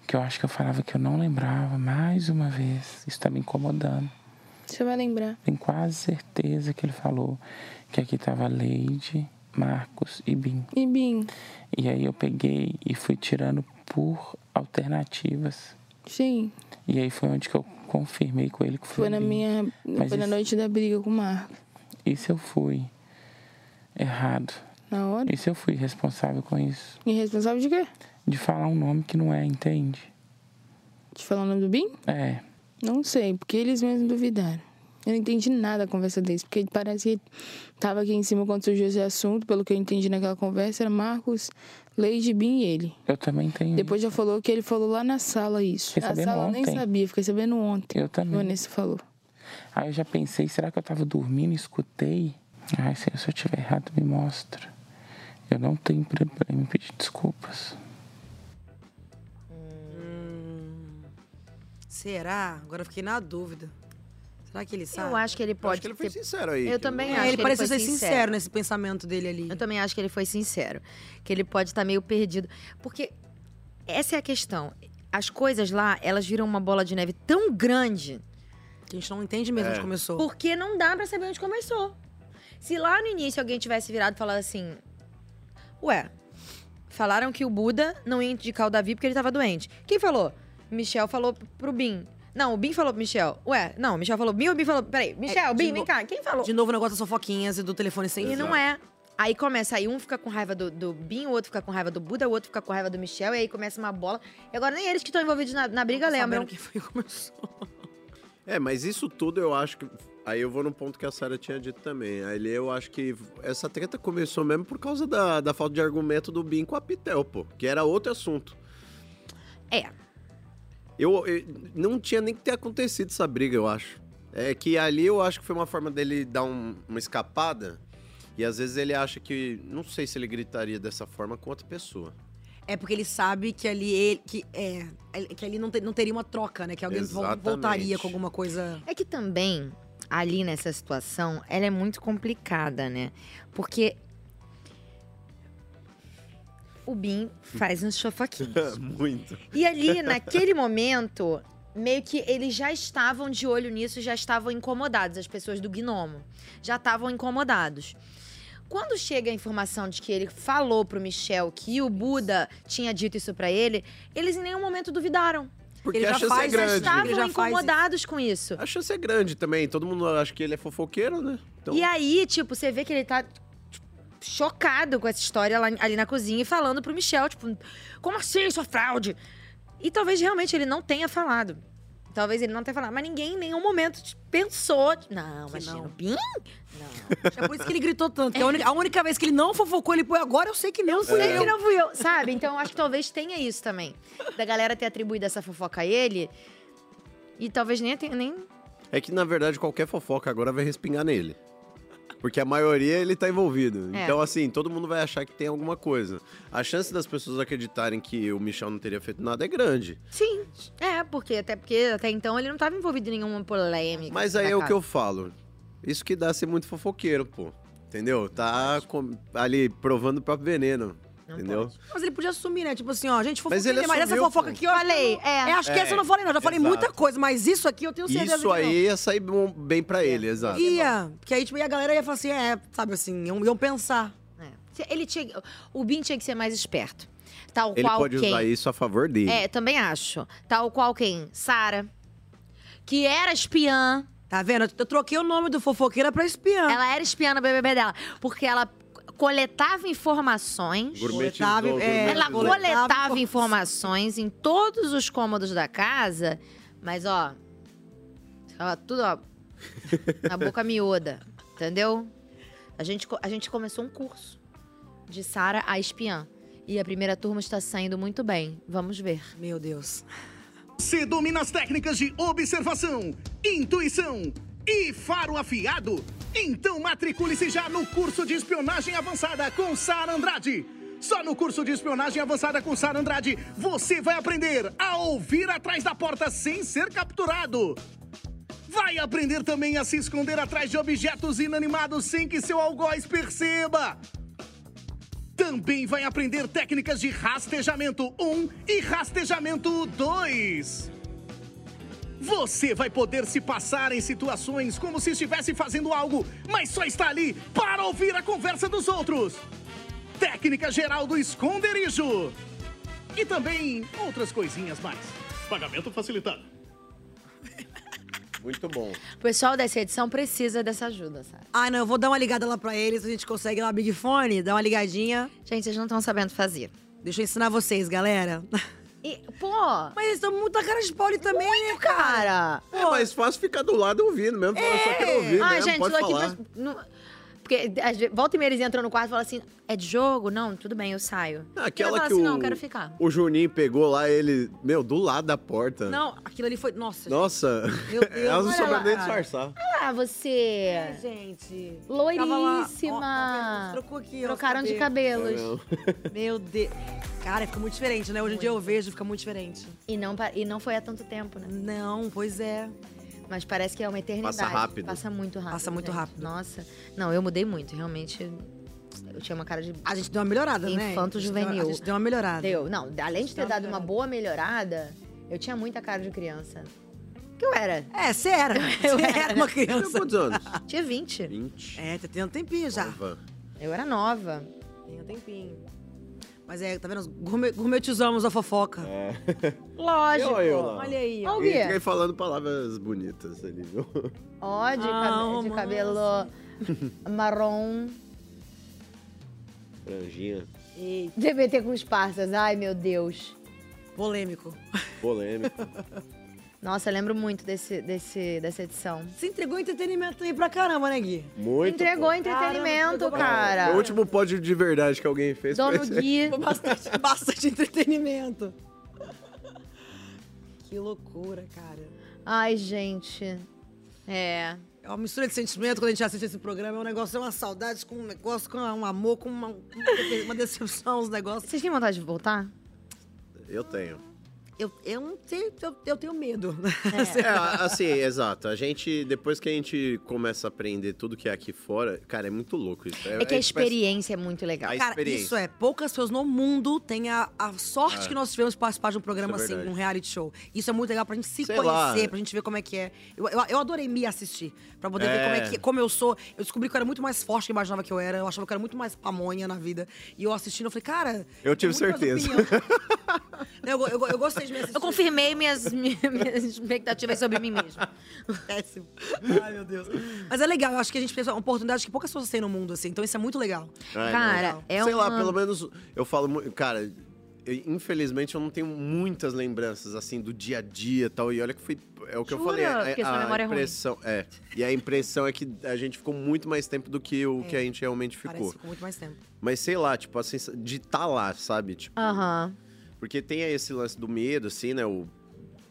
Que eu acho que eu falava que eu não lembrava mais uma vez. Isso tá me incomodando. Você vai lembrar. Tenho quase certeza que ele falou que aqui tava Leide, Marcos e Bim. E Bim? E aí eu peguei e fui tirando por alternativas. Sim. E aí foi onde que eu confirmei com ele que foi, Foi na minha. Mas foi na isso- noite da briga com o Marco. E se eu fui errado? Na hora? Se eu fui responsável com isso? Irresponsável de quê? De falar um nome que não é, entende? De falar o nome do Bim? É. Não sei, porque eles mesmos duvidaram. Eu não entendi nada da conversa deles, porque parece que tava aqui em cima quando surgiu esse assunto, pelo que eu entendi naquela conversa, era Marcos, Leide, Bim e ele. Eu também tenho. Depois já falou que ele falou lá na sala isso. Fiquei na sabendo sala eu nem ontem. sabia, fiquei sabendo ontem. Eu também. Vanessa falou. Aí eu já pensei, será que eu tava dormindo e escutei? Ai, se eu tiver errado, me mostra. Eu não tenho problema em pedir desculpas. Será? Agora eu fiquei na dúvida. Será que ele sabe? Eu acho que ele pode. que ele foi ter- sincero aí, Eu que também eu- acho. É, ele que pareceu foi ser sincero nesse pensamento dele ali. Eu também acho que ele foi sincero. Que ele pode estar meio perdido. Porque essa é a questão. As coisas lá, elas viram uma bola de neve tão grande. Que a gente não entende mesmo É. onde começou. Porque não dá pra saber onde começou. Se lá no início alguém tivesse virado e falado assim: Ué, falaram que o Buda não ia indicar o Davi porque ele tava doente. Quem falou? Michel falou pro Bin. Não, o Bin falou pro Michel. Ué, não, o Michel falou Bin ou o Bin falou. Peraí, Michel, É, de Bin, no- vem cá. Quem falou? De novo o negócio das fofoquinhas e do telefone sem E não é. Aí começa, aí um fica com raiva do, do Bin, o outro fica com raiva do Buda, o outro fica com raiva do Michel, e aí começa uma bola. E agora nem eles que estão envolvidos na, na briga lembram. que foi que começou. *laughs* É, mas isso tudo eu acho que. Aí eu vou no ponto que a Sarah tinha dito também. Ali eu acho que essa treta começou mesmo por causa da, da falta de argumento do Bin com a Pitel, pô. Que era outro assunto. É. Eu, eu- não tinha nem que ter acontecido essa briga, eu acho. É que ali eu acho que foi uma forma dele dar um- uma escapada. E às vezes ele acha que. Não sei se ele gritaria dessa forma com outra pessoa. É porque ele sabe que ali ele. Que, é, que ali não, te- não teria uma troca, né? Que alguém Exatamente. voltaria com alguma coisa. É que também, ali nessa situação, ela é muito complicada, né? Porque o Bin faz uns chofoquinhos. *laughs* Muito. E ali, naquele momento, meio que eles já estavam de olho nisso, já estavam incomodados, as pessoas do Gnomo. Já estavam incomodados. Quando chega a informação de que ele falou pro Michel que o Buda tinha dito isso pra ele, eles em nenhum momento duvidaram. Porque Ele a já chance é faz, já grande. estavam Ele já faz incomodados com isso. A chance é grande também. Todo mundo acha que ele é fofoqueiro, né? Então, E aí, tipo, você vê que ele tá chocado com essa história lá, ali na cozinha e falando pro Michel, tipo, como assim, sua fraude? E talvez realmente ele não tenha falado. talvez ele não tenha falado, mas ninguém em nenhum momento pensou. Não, imagina, não. o Bin? É por isso que ele gritou tanto. que a, única, a única vez que ele não fofocou, ele foi agora, eu sei que não Eu fui sei eu. que não fui eu, sabe? Então eu acho que talvez tenha isso também. Da galera ter atribuído essa fofoca a ele. E talvez nem tenha nem. É que, na verdade, qualquer fofoca agora vai respingar nele. Porque a maioria ele tá envolvido. É. Então, assim, todo mundo vai achar que tem alguma coisa. A chance das pessoas acreditarem que o Michel não teria feito nada é grande. Sim. É, porque até porque até então ele não estava envolvido em nenhuma polêmica. Mas aí é o que eu falo. Isso que dá ser muito fofoqueiro, pô. Entendeu? Tá com- ali provando o próprio veneno. Entendeu? Mas ele podia assumir, né? Tipo assim, ó, gente, Mas fofoquei, ele mas essa fofoca aqui, eu Falei, eu não- é. Acho que É, essa eu não falei, não. Já falei exato. muita coisa, mas isso aqui eu tenho certeza Isso que aí não. ia sair bom- bem pra ele, exato. Ia, porque aí tipo, a galera ia falar assim, é, sabe assim, iam, iam pensar. Se- Ele tinha, o Bin tinha que ser mais esperto. Tal Ele qual pode quem. usar isso a favor dele. É, também acho. Tal qual quem? Sara. Que era espiã. Tá vendo? Eu troquei o nome do fofoqueira pra espiã. Ela era espiã no BBB dela. Porque ela coletava informações. Coletava, é, Ela coletava informações em todos os cômodos da casa. Mas, ó. ó tudo, ó. Na boca miúda. Entendeu? A gente, a gente começou um curso de Sara a espiã. E a primeira turma está saindo muito bem. Vamos ver. Meu Deus. Você domina as técnicas de observação, intuição e faro afiado? Então matricule-se já no curso de espionagem avançada com Sara Andrade. Só no curso de espionagem avançada com Sara Andrade você vai aprender a ouvir atrás da porta sem ser capturado. Vai aprender também a se esconder atrás de objetos inanimados sem que seu algoz perceba. Também vai aprender técnicas de rastejamento 1 e rastejamento 2. Você vai poder se passar em situações como se estivesse fazendo algo, mas só está ali para ouvir a conversa dos outros. Técnica geral do esconderijo. E também outras coisinhas mais. Pagamento facilitado. Muito bom. O pessoal dessa edição precisa dessa ajuda, sabe? Ai, não, eu vou dar uma ligada lá pra eles, a gente consegue lá Big Fone, dar uma ligadinha. Gente, vocês não estão sabendo fazer. Deixa eu ensinar vocês, galera. *laughs* E, pô... Mas eles estão muito na cara de pau também, né, cara? É mais fácil ficar do lado ouvindo mesmo. Eu só quero ouvir Ai, mesmo, gente, pode tô aqui falar. pra- não- Porque às vezes, volta e meia eles entram no quarto e falam assim: é de jogo? Não, tudo bem, eu saio. Ela Aquela fala que assim: o, não, eu quero ficar. o Juninho pegou lá, ele, meu, do lado da porta. Não, aquilo ali foi. Nossa. Nossa, Meu *laughs* Deus, elas não lá, nem disfarçar. Ah, você. gente. Loiríssima. Trocou aqui, ó, Trocaram de os cabelos. Meu Deus. Cara, fica muito diferente, né? Hoje em dia eu vejo, fica muito diferente. E não, e não foi há tanto tempo, né? Não, pois é. Mas parece que é uma eternidade. Passa rápido. Passa muito rápido. Passa muito gente. rápido. Nossa. Não, eu mudei muito, realmente. Eu tinha uma cara de. A gente deu uma melhorada, né? Infanto A gente deu- juvenil. a gente deu uma melhorada. Deu. Não, além de ter dado uma boa melhorada, eu tinha muita cara de criança. Que eu era. É, você era. *laughs* Eu Você era. era uma criança. Quantos anos? Tinha 20. 20. É, tá tendo um tempinho já. Nova. Eu era nova. Tem um tempinho. Mas é, tá vendo? Gourmet- Gourmetizamos a fofoca. É. *laughs* Lógico. Eu, eu. Olha aí, Olha ó. E fiquei falando palavras bonitas ali, viu? Ó, de, Ah, cabe- de cabelo marrom. Franjinha, TBT com os parças. Ai, meu Deus. Polêmico. polêmico. *laughs* Nossa, eu lembro muito desse, desse, dessa edição. Você entregou entretenimento aí pra caramba, né, Gui? Muito. Entregou pô. entretenimento, Caramba, cara. Foi O último pódio de verdade que alguém fez Dono. Gui. Foi bastante, *laughs* bastante entretenimento. *laughs* Que loucura, cara. Ai, gente. É. É uma mistura de sentimento quando a gente assiste esse programa. É um negócio, é uma saudade com um negócio, com um amor, com uma, uma decepção, os negócios. Vocês têm vontade de voltar? Eu tenho. Eu, eu não sei, eu, eu tenho medo. *laughs* É, assim, exato. A gente, depois que a gente começa a aprender tudo que é aqui fora, cara, é muito louco isso. É que a gente experiência é muito legal. A Cara, isso é, poucas pessoas no mundo têm a, a sorte É. que nós tivemos de participar de um programa é assim, um reality show. Isso é muito legal pra gente se Sei conhecer, lá. pra gente ver como é que é. Eu, eu, eu adorei me assistir, pra poder ver como é É. que, como eu sou. Eu descobri que eu era muito mais forte que eu imaginava que eu era. Eu achava que eu era muito mais pamonha na vida. E eu assistindo, eu falei, cara. Eu tive certeza. *laughs* eu, eu, eu gostei Eu confirmei minhas, *laughs* minhas expectativas sobre mim mesma. Péssimo. Ai, meu Deus. Mas é legal, eu acho que a gente tem uma oportunidade que poucas pessoas têm no mundo, assim. Então isso é muito legal. Ai, Cara, não. é Sei lá, uma- pelo menos eu falo muito. Cara, eu- infelizmente, eu não tenho muitas lembranças, assim, do dia a dia e tal. E olha que foi. É o que eu Jura? falei. a- a, memória é ruim. impressão, é. E a impressão é que a gente ficou muito mais tempo do que o que a gente realmente ficou. Parece ficou muito mais tempo. Mas sei lá, tipo, assim, de estar lá, sabe? Tipo, Aham. Porque tem esse lance do medo, assim, né? O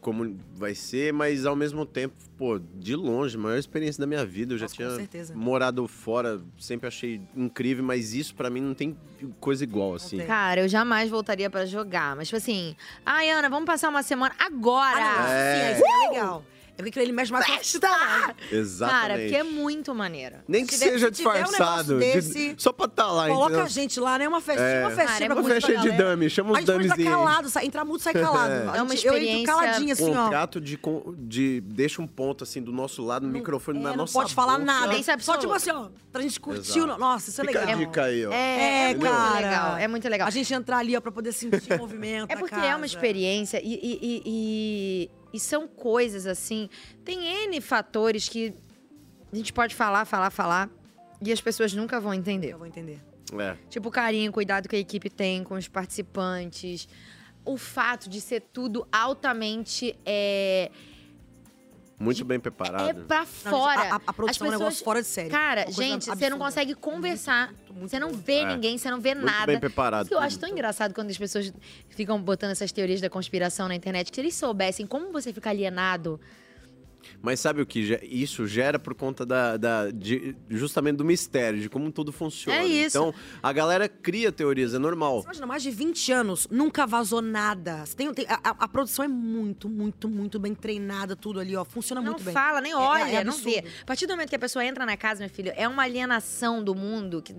como vai ser, mas ao mesmo tempo, pô, de longe, a maior experiência da minha vida. Eu já Nossa, com tinha certeza. morado fora, sempre achei incrível, mas isso pra mim não tem coisa igual, assim. Cara, eu jamais voltaria pra jogar. Mas, tipo assim, ai, Ana, vamos passar uma semana agora. Ah, não, É. sim, aí seria legal. É porque ele mexe mais Festa! Exatamente. Cara, porque é muito maneiro. Nem que Se tiver- seja se tiver um disfarçado. negócio de- desse, só pra estar lá, Coloca entendeu? a gente lá, né? Uma festinha, É. uma festinha Cara, é pra Uma festinha de dummy, chama os A gente calado, sai, entrar mudo, sai calado. É. A É uma gente- Eu entro experiência- caladinho assim, ó. Contrato de, de. Deixa um ponto assim do nosso lado, no microfone na É, não nossa pode falar boca. nada. Nem sabe Só tipo assim, ó, pra gente curtir. Exato. o- Nossa, isso é Fica legal. a dica aí, ó. É, é muito cara. legal. É muito legal. A gente entrar ali, ó, pra poder sentir o movimento. É porque casa. é uma experiência e, e- são coisas assim. Tem N fatores que a gente pode falar, falar, falar e as pessoas nunca vão entender. Eu vou entender. É. Tipo, o carinho, o cuidado que a equipe tem com os participantes. O fato de ser tudo altamente. É, Muito bem é preparado. pra Não, fora. a- a- a produção As é um negócio fora de série. Cara, gente, você não consegue conversar. Você não vê É. ninguém, você não vê Muito nada. bem preparado Isso que eu acho tão engraçado quando as pessoas ficam botando essas teorias da conspiração na internet. Que se eles soubessem como você fica alienado. Mas sabe o que? Isso gera por conta da, da- de- justamente do mistério, de como tudo funciona. É isso. Então, a galera cria teorias, é normal. Imagina, mais de 20 anos, nunca vazou nada. Você tem, tem- a, a- produção é muito, muito, muito bem treinada, tudo ali, ó. Funciona Não muito bem. fala, nem É- olha, é não vê. A partir do momento que a pessoa entra na casa, meu filho, é uma alienação do mundo que.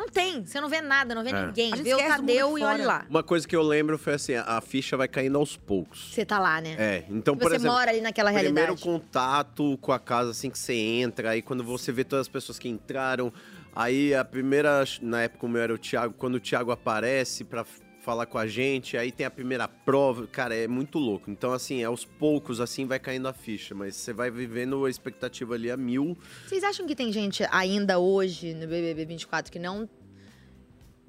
Não tem. Você não vê nada, não vê É. ninguém. A gente Vê o Tadeu de e olha lá. Uma coisa que eu lembro foi assim, a, ficha vai caindo aos poucos. Você tá lá, né? É, então, Você por exemplo... mora ali naquela Primeiro realidade. contato com a casa, assim que você entra, aí quando você vê todas as pessoas que entraram, aí a primeira, na época o meu era o Thiago, quando o Thiago aparece pra falar com a gente, aí tem a primeira prova, cara, é muito louco. Então, assim, aos poucos, assim, vai caindo a ficha, mas você vai vivendo a expectativa ali a mil. Vocês acham que tem gente ainda hoje no BBB 24 que não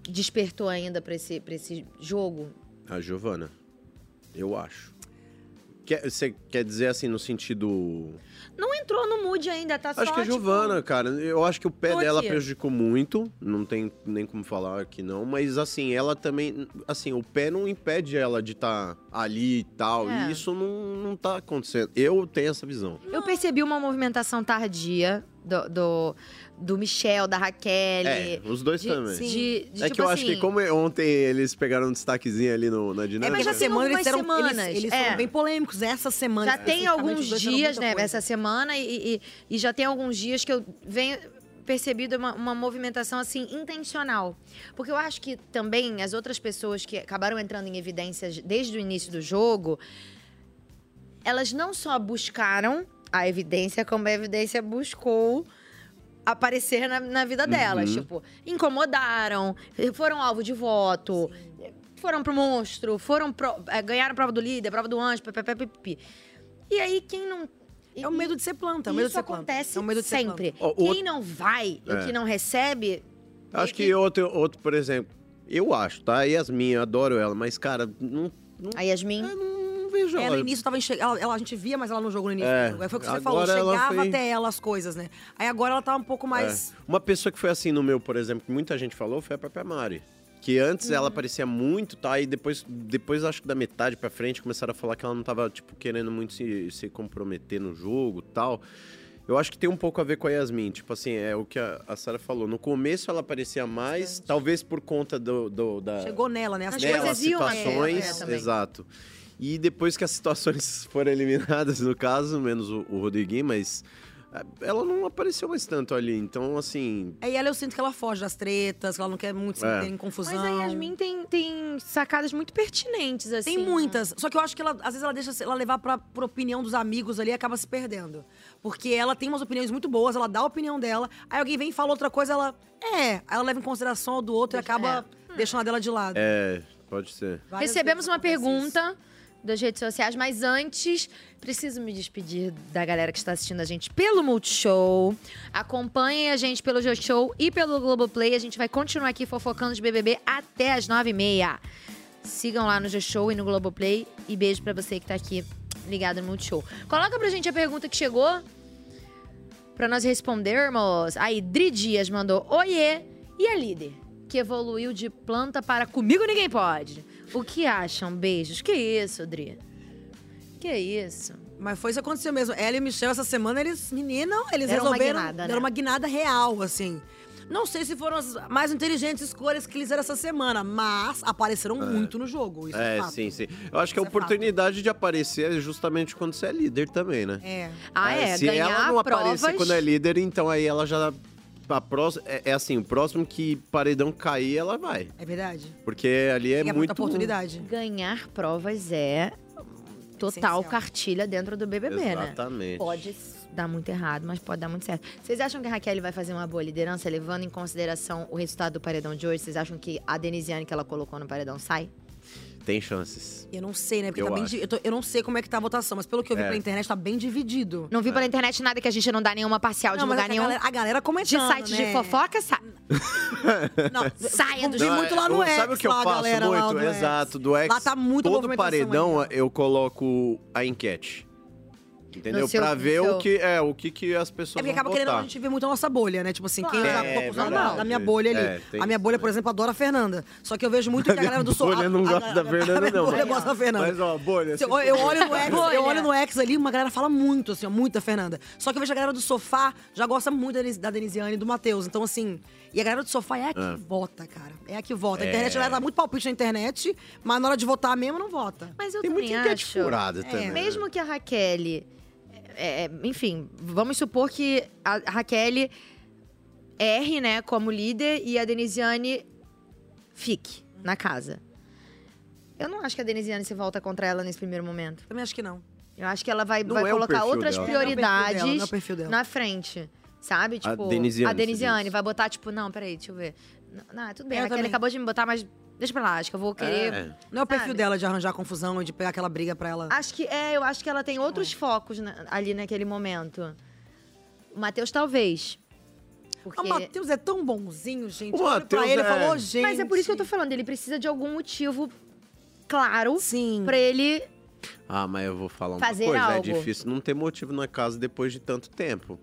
despertou ainda pra esse, pra esse jogo? A Giovana, eu acho. Quer- Você quer dizer assim, no sentido. Não entrou no mood ainda, tá só, Acho que a tipo, Giovana, cara, eu acho que o pé dela prejudicou muito, não tem nem como falar que não, mas assim, ela também, assim, o pé não impede ela de estar ali e tal, É. e isso não, não tá acontecendo. Eu tenho essa visão. Eu percebi uma movimentação tardia do, do, do Michel, da Raquel. É, os dois de- também. De, de, é tipo que eu acho que assim, como ontem eles pegaram um destaquezinho ali no, na É, dinâmica. mas essa tem semana eles, algumas eram, semanas, eles, eles é. foram bem polêmicos. Essa semana. Já tem alguns dias, né, coisa. essa semana, e, e, e já tem alguns dias que eu venho percebido uma, uma movimentação assim intencional. Porque eu acho que também as outras pessoas que acabaram entrando em evidências desde o início do jogo, elas não só buscaram a evidência, como a evidência buscou aparecer na, na vida delas. Uhum. Tipo, incomodaram, foram alvo de voto, foram pro monstro, foram pro, eh, ganharam prova do líder, prova do anjo, ppp. E aí, quem não. É o medo de ser planta, é o medo de ser planta. acontece É o medo de ser sempre. planta. Ó, Quem não vai e É. o que não recebe. Acho que outro, outro, por exemplo, eu acho, tá? A Yasmin, eu adoro ela, mas, cara, não, A Yasmin. não vejo É, ela. no início tava enxergando. Ela, ela- a gente via, mas ela no jogo no início. É, do jogo. Aí foi o que você agora falou, ela chegava foi- até ela as coisas, né? Aí agora ela tá um pouco mais. É. Uma pessoa que foi assim no meu, por exemplo, que muita gente falou, foi a própria Mari. Que antes ela aparecia muito, tá? E depois, depois, acho que da metade pra frente, começaram a falar que ela não tava, tipo, querendo muito se, se comprometer no jogo tal. Eu acho que tem um pouco a ver com a Yasmin. Tipo assim, é o que a, a Sara falou. No começo ela aparecia mais, talvez por conta do, do- da, Chegou nela, né? As né, coisas as iam situações. é, exato. E depois que as situações *laughs* foram eliminadas, no caso, menos o, o Rodriguinho, mas eh, ela não apareceu mais tanto ali. Então, assim. Aí ela eu sinto que ela foge das tretas, que ela não quer muito se É. meter em confusão. Mas a Yasmin tem, tem sacadas muito pertinentes, assim. Tem muitas. Só que eu acho que ela, às vezes ela deixa ela levar pra, por opinião dos amigos ali e acaba se perdendo. Porque ela tem umas opiniões muito boas, ela dá a opinião dela, aí alguém vem e fala outra coisa, ela. É. Aí ela leva em consideração a do outro e acaba deixando a dela de lado. É, pode ser. Várias Recebemos uma pergunta das redes sociais, mas antes, preciso me despedir da galera que está assistindo a gente pelo Multishow. Acompanhem a gente pelo G-Show e pelo Globoplay. A gente vai continuar aqui fofocando de BBB até as nove e meia. Sigam lá no G-Show e no Globoplay. E beijo pra você que tá aqui ligado no Multishow. Coloca pra gente a pergunta que chegou pra nós respondermos. Aí, Dri Dias mandou: Oiê! E a líder? Que evoluiu de planta para comigo ninguém pode. O que acham? Beijos. Que isso, Dri? Que isso? Mas foi isso que aconteceu mesmo. Ela e o Michel, essa semana, eles, menina, eles Deram uma resolveram. guinada, né? Deram uma guinada real, assim. Não sei se foram as mais inteligentes escolhas que eles fizeram essa semana, mas apareceram É. muito no jogo. Isso é, É, fato. sim, sim. Eu acho que a oportunidade de aparecer é justamente quando você é líder também, né? É. Ah, é, Se ganhar ela não aparecer provas- quando é líder, então aí ela já. A próxima, é, é assim, o próximo que paredão cair, ela vai. É verdade. Porque ali é, É muita muito. oportunidade. Ganhar provas é total cartilha dentro do BBB, né? Exatamente. Pode dar muito errado, mas pode dar muito certo. Vocês acham que a Raquel vai fazer uma boa liderança, levando em consideração o resultado do paredão de hoje? Vocês acham que a Denisiane que ela colocou no paredão sai? Tem chances. Eu não sei, né? Porque Eu tá bem. di- Eu, tô- eu não sei como é que tá a votação, mas pelo que eu vi É. pela internet, tá bem dividido. Não vi pela internet nada que a gente não dá nenhuma parcial de Não, lugar é que nenhum. a galera- a galera comentando, De site de né? fofoca, sai. *laughs* Não, Saia do Não, muito é- lá no X, Sabe o que eu faço muito? Exato, do X. Lá tá muita Todo paredão eu coloco a enquete. Entendeu? Seu- pra ver seu- o que é o que, que as pessoas É porque vão acaba querendo a gente ver muito a nossa bolha, né? Tipo assim, quem já É, verdade. da minha bolha ali. É, a minha bolha, por exemplo, adora a Fernanda. Só que eu vejo muito *laughs* que a galera do Sol. bolha não gosta da Fernanda, a não. bolha gosta da Fernanda. Mas, ó, bolha, Se eu, eu olho no X, eu olho no X ali, uma galera fala muito, assim, ó, muito da Fernanda. Só que eu vejo a galera do sofá já gosta muito da Denis- da Denisiane e do Matheus. Então, assim. E a galera do sofá é a que É. vota, cara. É a que vota. A É. internet, ela dá muito palpite na internet, mas na hora de votar mesmo, não vota. Mas eu Tem também muita enquete acho. furada também, né? Mesmo que a Raquel. É, é, enfim, vamos supor que a Raquel erre, né, como líder e a Denisiane fique na casa. Eu não acho que a Denisiane se volta contra ela nesse primeiro momento. Também acho que não. Eu acho que ela vai, Não vai é colocar outras dela. prioridades Não é dela, é perfil dela. na frente. Sabe? Tipo, Denisiane, a Denisiane vai botar, tipo, não, peraí, deixa eu ver. Não, Não, tudo bem, Eu a Raquel também. acabou de me botar, mas deixa pra lá, acho que eu vou querer. É. Não é o perfil dela de arranjar confusão e de pegar aquela briga pra ela. Acho que é, eu acho que ela tem outros focos na- ali naquele momento. O Matheus, talvez. Porque... O Matheus é tão bonzinho, gente. O pra Matheus ele e é- falou, gente. Mas é por isso que eu tô falando, ele precisa de algum motivo claro Sim. pra ele. Ah, mas eu vou falar uma Fazer coisa. algo. É difícil não ter motivo na casa depois de tanto tempo.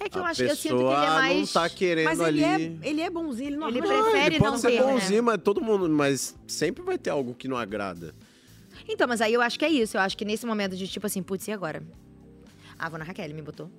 É que eu a acho que eu pessoa sinto que ele é mais. não tá querendo Mas ali. ele é, ele é bonzinho, ele não Ele prefere ele pode não ser ter, né? bonzinho, mas todo mundo. Mas sempre vai ter algo que não agrada. Então, mas aí eu acho que é isso. Eu acho que nesse momento de tipo assim, putz, e agora? Ah, vou na Raquel, ele me botou.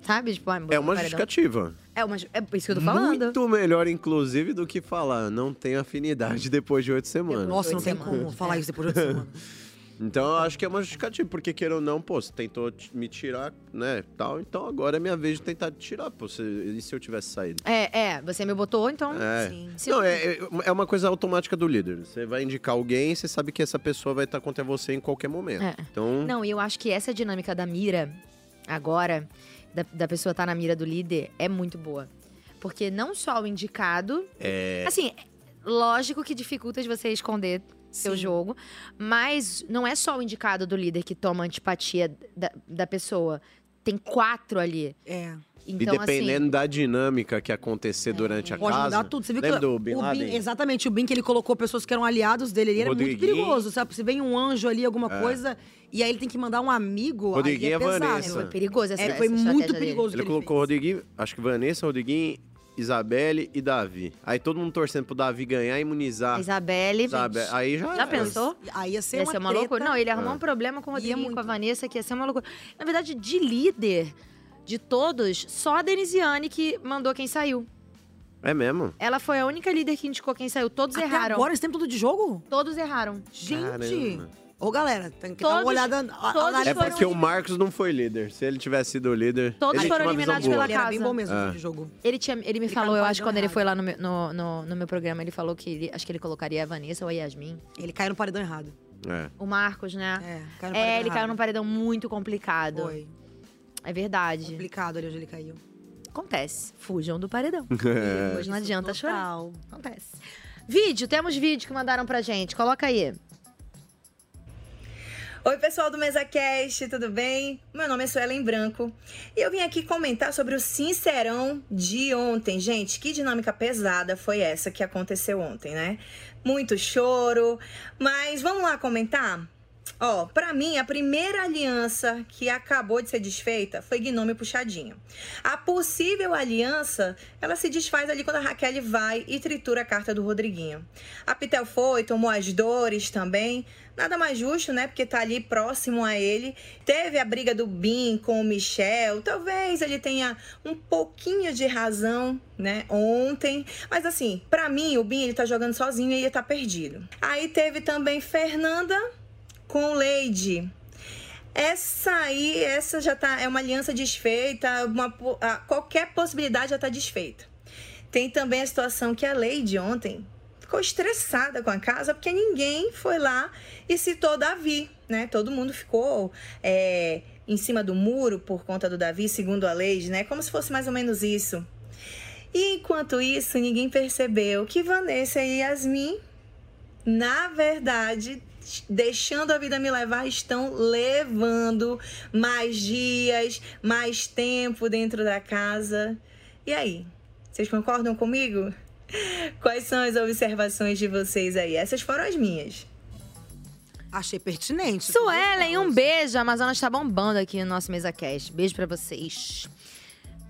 Sabe? Tipo, ah, me botou É uma justificativa. É, uma, é isso que eu tô falando. Muito melhor, inclusive, do que falar não tem afinidade depois de oito semanas. Nossa, não Oito tem semanas. como falar isso depois de outra semana. *laughs* Então eu acho que é uma justificativa, porque queira ou não, pô, você tentou me tirar, né, tal, então agora é minha vez de tentar te tirar, pô, se, e se eu tivesse saído? É, é, você me botou, então. É. Se Não, é, é- é uma coisa automática do líder. Você vai indicar alguém, você sabe que essa pessoa vai estar contra você em qualquer momento. É. Então, Não, e eu acho que essa dinâmica da mira, agora, da, da pessoa estar na mira do líder, é muito boa. Porque não só o indicado. é. Assim, lógico que dificulta de você esconder seu jogo, mas não é só o indicado do líder que toma antipatia da, da pessoa. Tem quatro ali. É. Então, e dependendo da dinâmica que acontecer durante a Pode casa. mudar tudo. Você viu lembra que do Bin o Laden? Bin, exatamente, o Bin que ele colocou pessoas que eram aliados dele, ele era muito perigoso, sabe? Se vem um anjo ali, alguma É. coisa, e aí ele tem que mandar um amigo, Rodriguinho é é pesado. Vanessa. Foi perigoso essa, É, foi essa muito perigoso. Ele que colocou Rodriguinho, acho que Vanessa, Rodriguinho, Isabelle e Davi. Aí todo mundo torcendo pro Davi ganhar e imunizar. Isabelle. Sabe? Aí já. Já pensou? Aí ia ser ia uma ser uma treta. loucura. Não, ele arrumou É. um problema com o Ia Rodriguinho, muito. com a Vanessa, que ia ser uma loucura. Na verdade, de líder de todos, só a Denisiane que mandou quem saiu. É mesmo? Ela foi a única líder que indicou quem saiu. Todos Até erraram. agora esse tempo todo de jogo? Todos erraram. Gente! Caramba. Ô, galera, tem que dar Todos- uma olhada... a- todos É foram porque o Marcos não foi líder. Se ele tivesse sido líder. Todos ele foram tinha uma visão eliminados boa. pela Ele era casa. bem bom mesmo É. de jogo. Ele, tinha, ele me Ele falou, caiu eu acho, paredão quando ele errado. foi lá no meu, no, no, no meu programa, ele falou que ele, acho que ele colocaria a Vanessa ou a Yasmin. Ele caiu no paredão errado. É. O Marcos, né? É, caiu no É, paredão ele caiu errado. num paredão muito complicado. Foi. É verdade. Complicado ali onde ele caiu. Acontece. Fujam do paredão. *laughs* É. Hoje não adianta chorar. Total. Acontece. Vídeo, temos vídeo que mandaram pra gente. Coloca aí. Oi, pessoal do MesaCast, tudo bem? Meu nome é Suelen Branco e eu vim aqui comentar sobre o Sincerão de ontem. Gente, que dinâmica pesada foi essa que aconteceu ontem, né? Muito choro, mas vamos lá comentar? Ó, pra mim, a primeira aliança que acabou de ser desfeita foi Gnome Puxadinho. A possível aliança, ela se desfaz ali quando a Raquel vai e tritura a carta do Rodriguinho. A Pitel foi, tomou as dores também. Nada mais justo, né? Porque tá ali próximo a ele. Teve a briga do Bin com o Michel. Talvez ele tenha um pouquinho de razão, né? Ontem. Mas assim, pra mim, o Bin ele tá jogando sozinho e ele tá perdido. Aí teve também Fernanda com Lady. Essa aí, essa já tá, é uma aliança desfeita, uma, a, qualquer possibilidade já tá desfeita. Tem também a situação que a Lady ontem ficou estressada com a casa porque ninguém foi lá e citou Davi, né? Todo mundo ficou é, em cima do muro por conta do Davi, segundo a Lady, né? Como se fosse mais ou menos isso. E enquanto isso, ninguém percebeu que Vanessa e Yasmin, na verdade, deixando a vida me levar, estão levando mais dias, mais tempo dentro da casa. E aí? Vocês concordam comigo? Quais são as observações de vocês aí? Essas foram as minhas. Achei pertinente. Suelen, um beijo. A Amazonas tá bombando aqui no nosso MesaCast. Beijo pra vocês.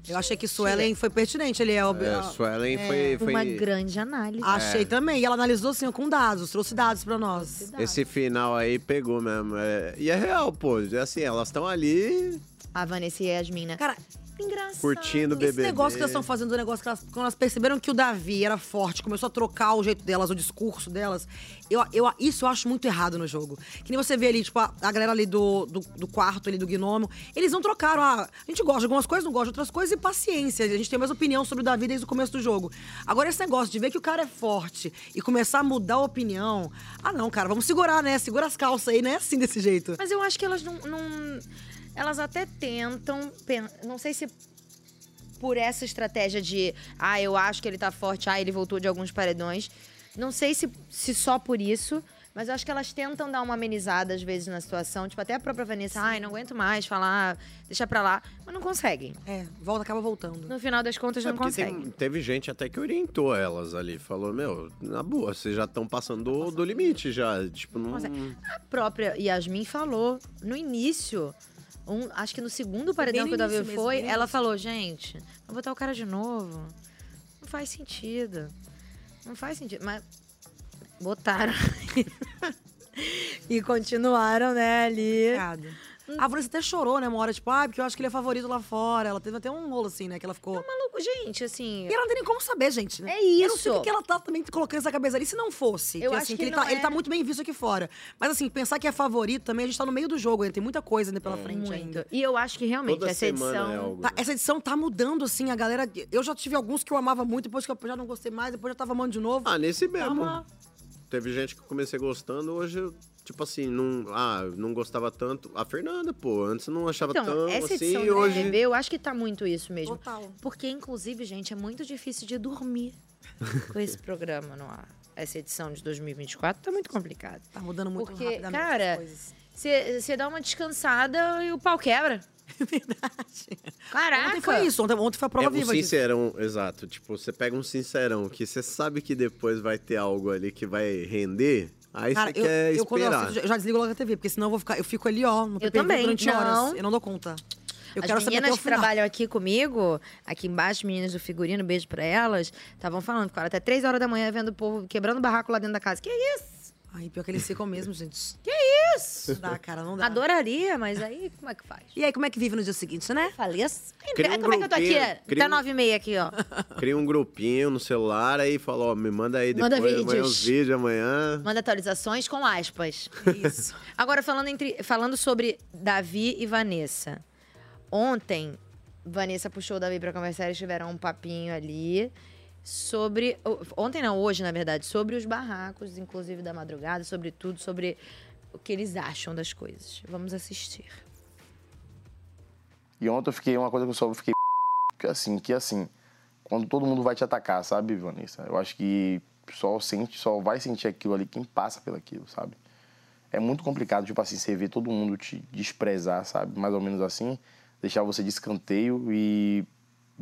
Eu achei que Suelen foi pertinente. Ele é, É, Suelen foi- foi- Uma grande análise. Achei também. E ela analisou assim, com dados, trouxe dados pra nós. Esse final aí pegou mesmo. é- E é real, pô. É assim, elas estão ali A Vanessa e a Yasmin, né? Cara, engraçado. curtindo o Esse bebê. negócio que elas estão fazendo, o negócio que elas, quando elas perceberam que o Davi era forte, começou a trocar o jeito delas, o discurso delas, eu, eu, isso eu acho muito errado no jogo. Que nem você vê ali, tipo, a, a galera ali do, do, do quarto, ali do gnomo, eles não trocaram. Ah, a gente gosta de algumas coisas, não gosta de outras coisas, e paciência. A gente tem a mesma opinião sobre o Davi desde o começo do jogo. Agora, esse negócio de ver que o cara é forte e começar a mudar a opinião. Ah, não, cara, vamos segurar, né? Segura as calças aí, né? Assim desse jeito. Mas eu acho que elas não. não- elas até tentam. Não sei se por essa estratégia de. Ah, eu acho que ele tá forte, ah, ele voltou de alguns paredões. Não sei se, se só por isso. Mas eu acho que elas tentam dar uma amenizada às vezes na situação. Tipo, até a própria Vanessa, ai, não aguento mais falar, deixa pra lá. Mas não conseguem. É, volta, acaba voltando. No final das contas, É não conseguem. tem- teve gente até que orientou elas ali. Falou, meu, na boa, vocês já estão passando do, do limite já. Tipo, não... A própria Yasmin falou no início. Um- acho que no segundo paredão que o Davi mesmo, foi, no ela falou, gente, vou botar o cara de novo. Não faz sentido. Não faz sentido. Mas botaram. *laughs* e continuaram, né, ali. A Vanessa até chorou, né, uma hora, tipo, ah, porque eu acho que ele é favorito lá fora. Ela teve até um rolo assim, né, que ela ficou... maluco, gente, assim... E ela não tem nem como saber, gente, né? É Eu não sei o isso. que ela tá também colocando nessa cabeça ali, se não fosse. Eu que, acho assim, que ele, não tá, ele é. tá muito bem visto aqui fora. Mas assim, pensar que é favorito também, a gente tá no meio do jogo ainda, tem muita coisa ainda pela frente ainda. E eu acho que realmente Toda essa semana edição. é algo, Tá, essa edição tá mudando, assim, a galera. Eu já tive alguns que eu amava muito, depois que eu já não gostei mais, depois já tava amando de novo. Ah, nesse mesmo. Tá uma- Teve gente que eu comecei gostando, hoje eu, tipo assim, não, ah, não gostava tanto. A Fernanda, pô, antes eu não achava Então, tão essa assim, edição e do hoje... Eu acho que tá muito isso mesmo. Total. Porque, inclusive, gente, é muito difícil de dormir *laughs* com esse programa no ar. Essa edição de 2024 tá muito complicado. Tá mudando muito Porque, rapidamente as cara, coisas. você dá uma descansada e o pau quebra. *laughs* Caraca! Ontem foi isso, ontem, ontem foi a prova É um viva disso. sincerão, exato. Tipo, você pega um sincerão que você sabe que depois vai ter algo ali que vai render, aí Cara, você eu, quer eu, quando eu esperar. assisto, eu já desligo logo a TV, porque senão eu vou ficar. Eu fico ali, ó, no também, durante não. horas. Eu não dou conta. Eu As quero saber até meninas o que final. trabalham aqui comigo, aqui embaixo, meninas do figurino, beijo pra elas, estavam falando, ficaram até três horas da manhã vendo o povo quebrando barraco lá dentro da casa. Que isso? Ai, pior que eles ficam mesmo, gente. Que isso? Não dá, cara, não dá. Adoraria, mas aí como é que faz? E aí, como é que vive no dia seguinte, né? Falei assim. Cria um como é que eu tô aqui? grupinho, cria Até um- nove e meia aqui, ó. *laughs* Cria um grupinho no celular, aí fala, ó, me manda aí depois, Manda amanhã vídeos. os vídeos, amanhã... Manda atualizações com aspas. Isso. *laughs* Agora, falando, entre, falando sobre Davi e Vanessa. Ontem, Vanessa puxou o Davi pra conversar, eles tiveram um papinho ali sobre. Ontem não, hoje, na verdade, sobre os barracos, inclusive da madrugada, sobre tudo, sobre o que eles acham das coisas. Vamos assistir. E ontem eu fiquei, uma coisa que eu só fiquei que *laughs* assim, que assim, quando todo mundo vai te atacar, sabe, Vanessa? Eu acho que só sente, só vai sentir aquilo ali quem passa pelaquilo, sabe? é muito complicado, tipo assim, você ver todo mundo te desprezar, sabe? Mais ou menos assim, deixar você de escanteio e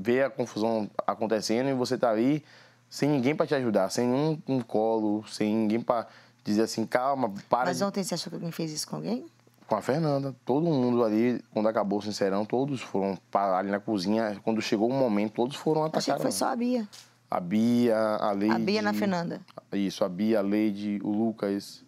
ver a confusão acontecendo e você tá ali sem ninguém pra te ajudar, sem nenhum um colo, sem ninguém pra dizer assim, calma, para Mas de... ontem você achou que alguém fez isso com alguém? com a Fernanda. Todo mundo ali, quando acabou o Sincerão, todos foram parar ali na cozinha. Quando chegou o momento, todos foram atacar. Achei que foi só a Bia. A Bia, a Leide... A Bia na Fernanda. Isso, a Bia, a Leide, o Lucas.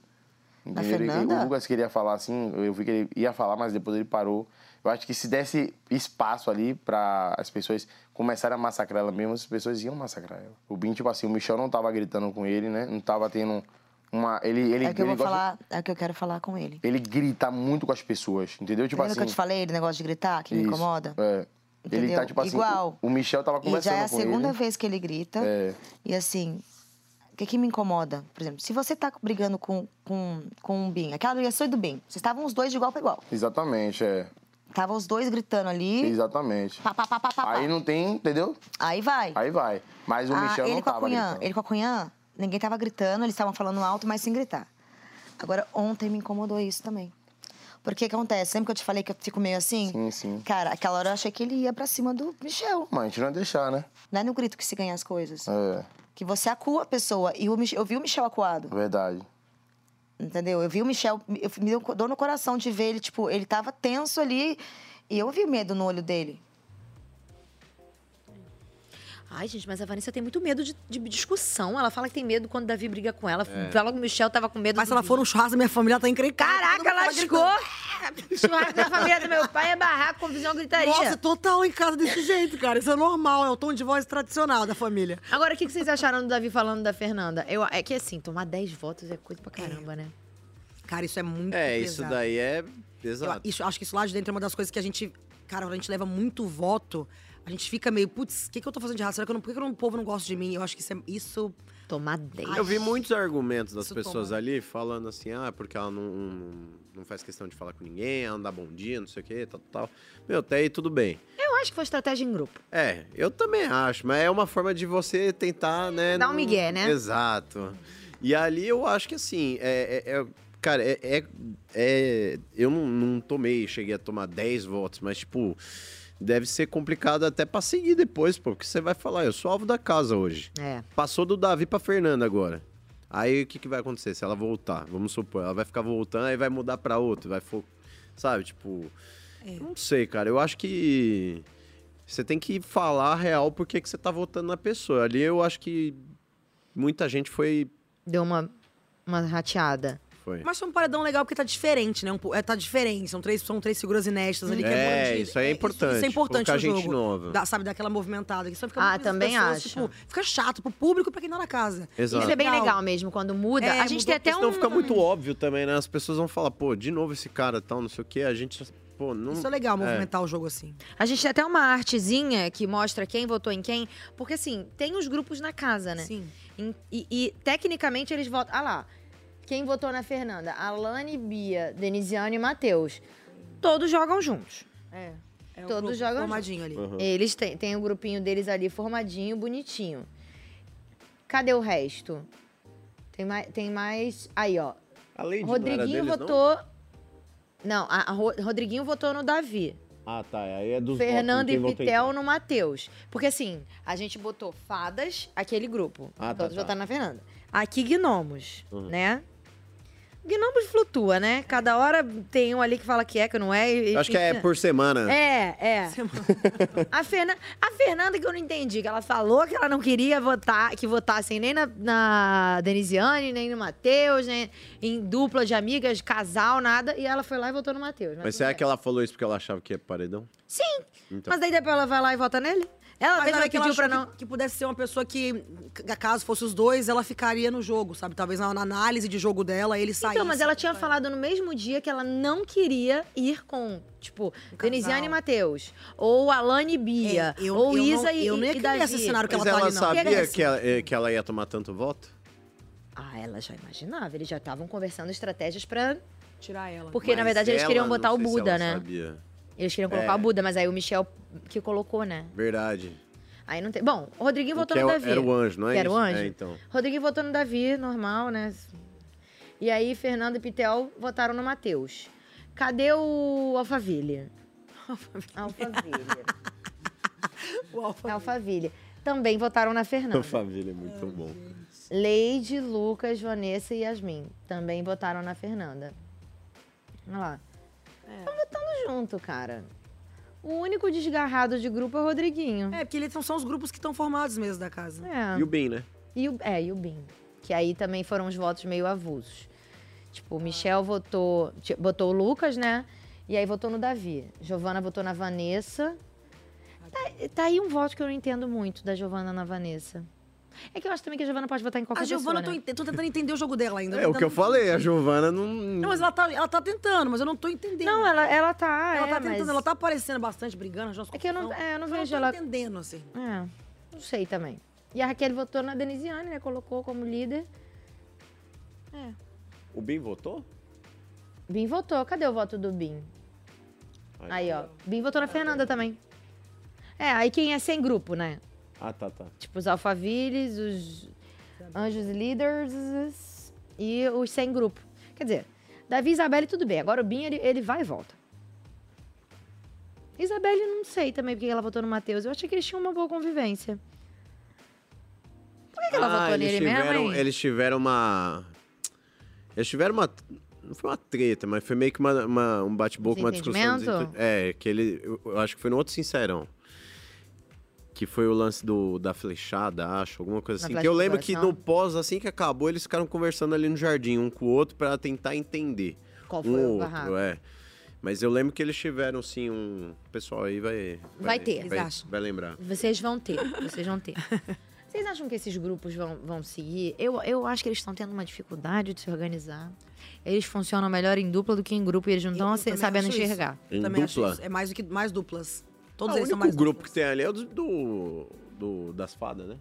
Na Entendeu? Fernanda? O Lucas queria falar assim, eu vi que ele ia falar, mas depois ele parou. Eu acho que se desse espaço ali para as pessoas começarem a massacrar ela mesmo, as pessoas iam massacrar ela. O Bin, tipo assim, o Michel não tava gritando com ele, né? Não tava tendo uma... Ele, ele, é que eu ele vou falar, é que eu quero falar com ele. Ele grita muito com as pessoas, entendeu? Tipo Lembra assim... que eu te falei do negócio de gritar, que me Isso, incomoda? É. Ele Entendeu? tá, tipo assim, Igual. O, o Michel tava conversando já é a com segunda ele. vez que ele grita. É. E assim, o que, que me incomoda? Por exemplo, se você tá brigando com, com, com um Bin, aquela ligação do Bin, vocês estavam os dois de igual para igual. Exatamente, é. Estavam os dois gritando ali. Exatamente. Pá, pá, pá. Aí não tem, entendeu? Aí vai. Aí vai. Mas o Ah, Michel não tava Cunhã, gritando. Ele com a Cunhã, ninguém tava gritando, eles estavam falando alto, mas sem gritar. Agora, ontem me incomodou isso também. Porque que acontece? Sempre que eu te falei que eu fico meio assim? Sim, sim. Cara, aquela hora eu achei que ele ia pra cima do Michel. Mas a gente não ia deixar, né? Não é no grito que se ganha as coisas. É, Que você acua a pessoa. E eu vi o Michel acuado. verdade. Entendeu? Eu vi o Michel, eu, me deu dor no coração de ver ele, tipo, ele tava tenso ali. E eu vi medo no olho dele. Ai, gente, mas a Vanessa tem muito medo de, de discussão. Ela fala que tem medo quando o Davi briga com ela. É. Fala que o Michel tava com medo Mas se ela for no churrasco da minha família, ela tá encrencada. Caraca, lascou! *laughs* Churrasco da família do meu pai é barraco, confusão, gritaria. Nossa, total em casa desse jeito, cara. Isso é normal, é o tom de voz tradicional da família. Agora, o que que vocês acharam do Davi falando da Fernanda? Eu, é que assim, tomar 10 votos é coisa pra caramba, né? Cara, isso é muito É, pesado. isso daí é Eu exato. isso- acho que isso lá de dentro é uma das coisas que a gente. Cara, quando a gente leva muito voto, a gente fica meio, putz, o que, que eu tô fazendo de errado? Será que eu não, por que, que eu o povo não gosta de mim? Eu acho que isso. É, isso... Tomar 10. Eu vi muitos argumentos das Isso pessoas toma. ali falando assim, ah, porque ela não, não, não faz questão de falar com ninguém, ela não dá bom dia, não sei o quê, tal, tal. Meu, até aí tudo bem. Eu acho que foi estratégia em grupo. É, eu também acho, mas é uma forma de você tentar, né? Dar um não- migué, né? Exato. E ali eu acho que assim, é. é- é- cara, é, é- é- Eu não, não tomei, cheguei a tomar 10 votos, mas tipo. Deve ser complicado até pra seguir depois, pô, porque você vai falar, eu sou alvo da casa hoje. É. Passou do Davi pra Fernanda agora. Aí o que, que vai acontecer? Se ela voltar, vamos supor, ela vai ficar voltando, aí vai mudar pra outro, vai fo... Sabe, tipo. Não sei, cara. Eu acho que você tem que falar a real porque que você tá votando na pessoa. Ali eu acho que muita gente foi. Deu uma, uma rateada. Foi. Mas foi um paredão legal porque tá diferente, né? Um, é, tá diferente. São três, são três figuras inéditas ali que é, É, isso aí é importante, Isso, é importante colocar no gente jogo. nova. Dá, sabe, daquela movimentada. Que só fica Ah, também pessoas, acho. Tipo, fica chato pro público e pra quem tá na casa. Exato. Isso é bem legal mesmo, quando muda. É, a gente tem até Senão um. fica muito óbvio também, né? As pessoas vão falar, pô, de novo esse cara tal, não sei o quê. A gente. Pô, não. Isso é legal, movimentar o jogo assim. A gente tem até uma artezinha que mostra quem votou em quem. Porque, assim, tem os grupos na casa, né? Sim. Em- E, e, tecnicamente eles votam. Ah lá. Quem votou na Fernanda? Alane, Bia, Denisiane e Matheus. Todos jogam juntos. É. É um Todos grupo jogam formadinho juntos. ali. Uhum. Eles têm, têm o grupinho deles ali formadinho, bonitinho. Cadê o resto? Tem mais. Tem mais... Aí, ó. A Lady não era Rodriguinho deles, não? votou. Não, a, a Ro- Rodriguinho votou no Davi. Ah, tá. Aí é dos Fernando votos, e Pitel no Matheus. Porque assim, a gente botou fadas, aquele grupo. Ah, tá, todos tá. votaram na Fernanda. Aqui gnomos, Uhum. né? Gnomos flutua, né? Cada hora tem um ali que fala que é, que não é. e- acho que é por semana. É, é. *laughs* A, Ferna... a Fernanda que eu não entendi, que ela falou que ela não queria votar, que votassem nem na, na Denisiane, nem no Matheus, nem em dupla de amigas, casal, nada. E ela foi lá e votou no Matheus. Mas será que ela falou isso porque ela achava que é paredão? Sim. Então. Mas daí depois ela vai lá e vota nele? Ela Mas mesma era que ela pediu pra não. que, que pudesse ser uma pessoa que, caso fosse os dois, ela ficaria no jogo, sabe? Talvez na, na análise de jogo dela, ele saísse. Então, mas ela tinha falado no mesmo dia que ela não queria ir com, tipo, Denisiane e Matheus. Ou Alane e Bia. É, eu- ou eu Isa não- e, eu e queria Davi. esse cenário que Mas ela tá ela ali, não. sabia Pega que ela, eh, que ela ia tomar tanto voto? Ah, ela já imaginava. Eles já estavam conversando estratégias pra. Tirar ela. Porque, na Mas verdade, eles queriam não botar o Buda, ela né? Sabia. Eles queriam colocar É. o Buda, mas aí o Michel que colocou, né? Verdade. Aí não tem. Bom, o Rodriguinho O votou no é o- Davi. era o anjo, não é Que era o anjo. É, então. Rodriguinho votou no Davi, normal, né? E aí, Fernanda e Pitel votaram no Matheus. Cadê o Alphaville? *laughs* Alphaville. Alphaville. Também votaram na Fernanda. Família é muito bom. Leide, Lucas, Vanessa e Yasmin. Também votaram na Fernanda. Olha lá. Estão votando junto, cara. O único desgarrado de grupo é o Rodriguinho. É, porque eles são, são os grupos que estão formados mesmo da casa. É. E o Bin, né? E o, é, e o BIM. Que aí também foram os votos meio avulsos. Tipo, o Michel votou, botou o Lucas, né? E aí votou no Davi. Giovana votou na Vanessa. Tá, tá aí um voto que eu não entendo muito da Giovana na Vanessa. É que eu acho também que a Giovana pode votar em qualquer A Giovana, eu pessoa, tô, né? tô tentando entender o jogo dela ainda. É o que eu falei, a Giovana não. Não, mas ela tá, ela tá tentando, mas eu não tô entendendo. Não, ela, ela tá, Ela é, tá tentando, mas- ela tá aparecendo bastante, brigando. É que eu não, é, eu não vejo tô ela... entendendo, assim. É, não sei também. E a Raquel votou na Denisiane, né? Colocou como líder. É. O Bin votou? Bim votou. Cadê o voto do Bim? Aí, ó. Bim votou na Fernanda também. É, aí quem é sem grupo, né? Ah, tá, tá. Tipo, os alfavilles, os anjos leaders e os sem grupo. Quer dizer, Davi e Isabelle, tudo bem. Agora o Bim, ele, ele vai e volta. Isabelle, não sei também porque ela votou no Matheus. Eu achei que eles tinham uma boa convivência. Por que, que ela votou Ah, eles nele tiveram, mesmo, hein? Eles tiveram uma. Eles tiveram uma. Não foi uma treta, mas foi meio que uma, uma- um bate-boca, uma discussão. É, que ele. Eu, eu acho que foi no outro Sincerão. Que foi o lance do, da flechada, acho, alguma coisa assim. Que eu lembro que no pós, assim que acabou, eles ficaram conversando ali no jardim, um com o outro, pra tentar entender. Qual um foi o outro, barraco? é. Mas eu lembro que eles tiveram, sim, um. O pessoal aí vai. Vai ter. Vai, Eles acham. vai lembrar. Vocês vão ter, vocês vão ter. *laughs* Vocês acham que esses grupos vão, vão seguir? Eu, eu acho que eles estão tendo uma dificuldade de se organizar. Eles funcionam melhor em dupla do que em grupo e eles não estão sabendo enxergar. Em Também acho dupla? isso. É mais do que mais duplas. Todos Ah, o eles são único mais grupo que tem ali é o do, do, do- das fadas, né?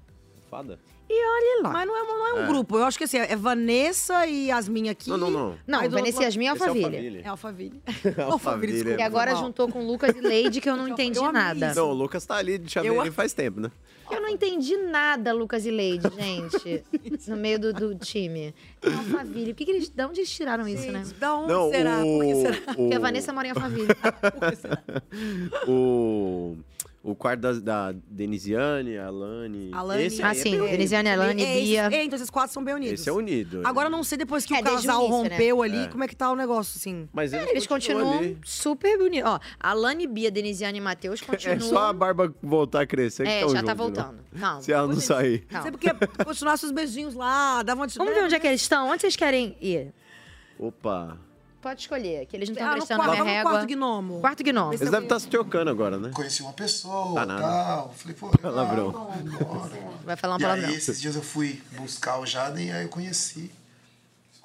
Fada? E olhe lá. Mas não é, não é um É. grupo. Eu acho que assim, é Vanessa e Yasmin aqui. Não, não, não. Não, Vanessa e Yasmin é lado- Alphaville. É *laughs* Alphaville. Alphaville, desculpa, E agora juntou com Lucas e Leide, que eu não entendi nada. Não, o Lucas tá ali de chaveiro Eu- faz tempo, né? Eu não entendi nada, Lucas e Leide, *laughs* gente, no meio do, do time. Alphaville. Por que, que eles, de onde eles tiraram isso, né? Da onde Não, será? Por que o- será? Porque a o- Vanessa mora em Alphaville. *laughs* o, o quarto da, da Denisiane, a Alane. Alane. Esse aí Ah, sim, é Denisiane. Alane, É, Bia. é, então esses quatro são bem unidos. Esse é unido. Agora eu não sei depois que É, o desde o casal início, né? rompeu ali, É. como é que tá o negócio, assim. Mas eles, Eles continuam ali. super bonitos. Ó, Alane, Bia, Denisiane e Matheus *laughs* É continuam. só a barba voltar a crescer que É, já tá né? voltando. Calma. Se ela não sair. Calma. Sei porque continuasse os beijinhos lá, dava uma... Vamos ver onde é que eles estão? Onde vocês querem ir? Opa. Pode escolher, que eles não estão Ah, prestando a quarto- minha vamos no régua. quarto gnomo. Quarto gnomo. Eles devem estar se trocando agora, né? Conheci uma pessoa Tá e nada. tal. Falei, pô, Palavrão. vambora. Vai falar um e palavrão. aí, esses dias eu fui buscar o Jaden e aí eu conheci.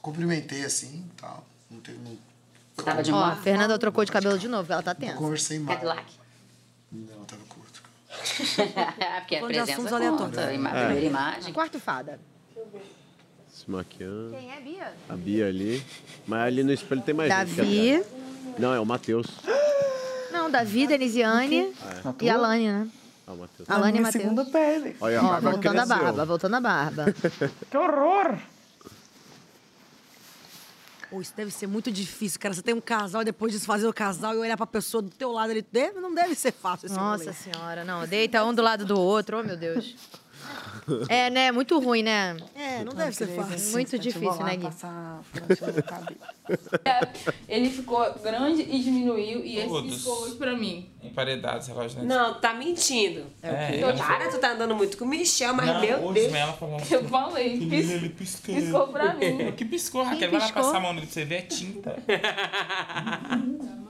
Cumprimentei assim e tal. Não teve. Não, Tava de Ó, a Fernanda trocou de cabelo de novo, ela tá não tensa. conversei mais. Cadillac. Não, tava curto. *laughs* Porque a de presença conta. É. Primeira imagem. Quarto fada. Se maquiando. Quem é, Bia? A Bia ali. Mas ali no espelho tem mais gente. que Davi. Não, é o Matheus. Não, Davi, Denisiane É. e Alane, né? Ah, o Matheus. Alane e Matheus. segunda pele. Olha, a Ó, barba voltando a cresceu. barba, voltando a barba. *laughs* Que horror! Pô, isso deve ser muito difícil, cara. Você tem um casal e depois desfazer o casal e olhar pra pessoa do teu lado. Ele deve, não deve ser fácil esse Nossa rolê. senhora, não. Deita um do lado do outro, oh meu Deus. É, né? Muito ruim, né? É, não deve ser fácil. Muito difícil, né, Gui? Ele ficou grande e diminuiu e esse Todos. piscou hoje pra mim. Emparedados, relógio né? Não, tá mentindo. É o quê? Tô- Cara, tu tá andando muito com o Michel, mas Não, meu Deus. mesmo ela falou assim, Eu falei, "Que pis- ele piscou. piscou pra mim. *laughs* Que piscou, Raquel? Vai lá passar a mão nele pra você ver, é tinta. *laughs*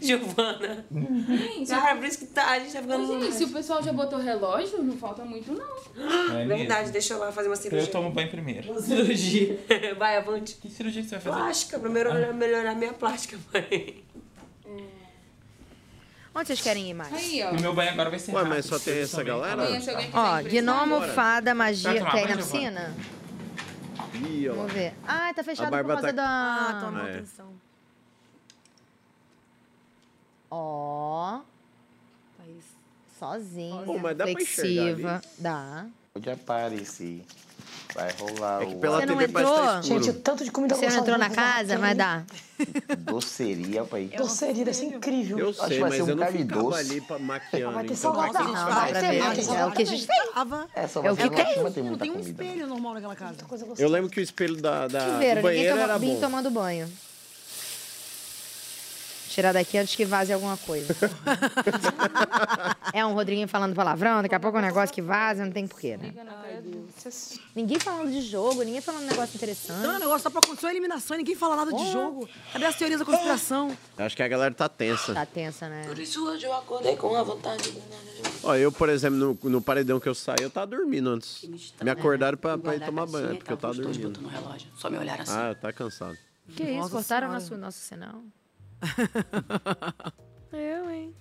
Giovana. Gente, Cara, por isso que tá, a gente tá ficando... Gente, se o pessoal já botou relógio, não falta muito, não. É Verdade, mesmo. deixa eu lá fazer uma cirurgia. Eu tomo banho primeiro. Cirurgia. *laughs* Vai, avante. Que cirurgia que você vai fazer? Plástica, pra melhorar, melhorar minha plástica, mãe. Onde vocês querem ir mais? Aí, ó. O meu banho agora vai ser Ué, rápido, mas só tem essa também. galera? Ó, gnomo, fada, magia. Quer ir na piscina? Ih, ó. Vamos ver. Ah, tá fechado por causa tá- da... Ah, toma Ah, é. atenção. Ó. Sozinha, Pô, mas dá pra enxergar reflexiva. Dá. Pode aparecer. Vai rolar É que o... pela Você não TV tá entrou? escuro. tanto de comida Você não entrou na casa, mas *laughs* dá. Doceria, pai. Doceria, deve ser incrível. Eu Acho que sei, vai mas ser um eu não ficava doce. ali pra maquiando. Vai ter então salgado. vai Não, dá pra ver. É o que a gente tem. É, só É o que tem. Ter muita tem um comida. espelho normal naquela casa. Eu lembro que o espelho da, da, Chuveiro, do ninguém banheiro era vim bom. tomando banho. Tirar daqui antes que vaze alguma coisa. *laughs* é um Rodriguinho falando palavrão, daqui a pouco é um negócio que vaza, não tem porquê, né? Ninguém falando de jogo, ninguém falando de negócio interessante. Não, o negócio só pra acontecer uma eliminação e ninguém fala nada de jogo. Cadê as teorias da conspiração? Acho que a galera tá tensa. Tá tensa, né? Por isso hoje eu acordei com a vontade de Ó, eu, por exemplo, no, no paredão que eu saí, eu tava dormindo antes. Me acordaram pra, pra ir tomar banho, porque eu tava dormindo. Só me olharam assim. Ah, tá cansado. Que isso, cortaram nosso, nosso sinal? *laughs* Eu, hein?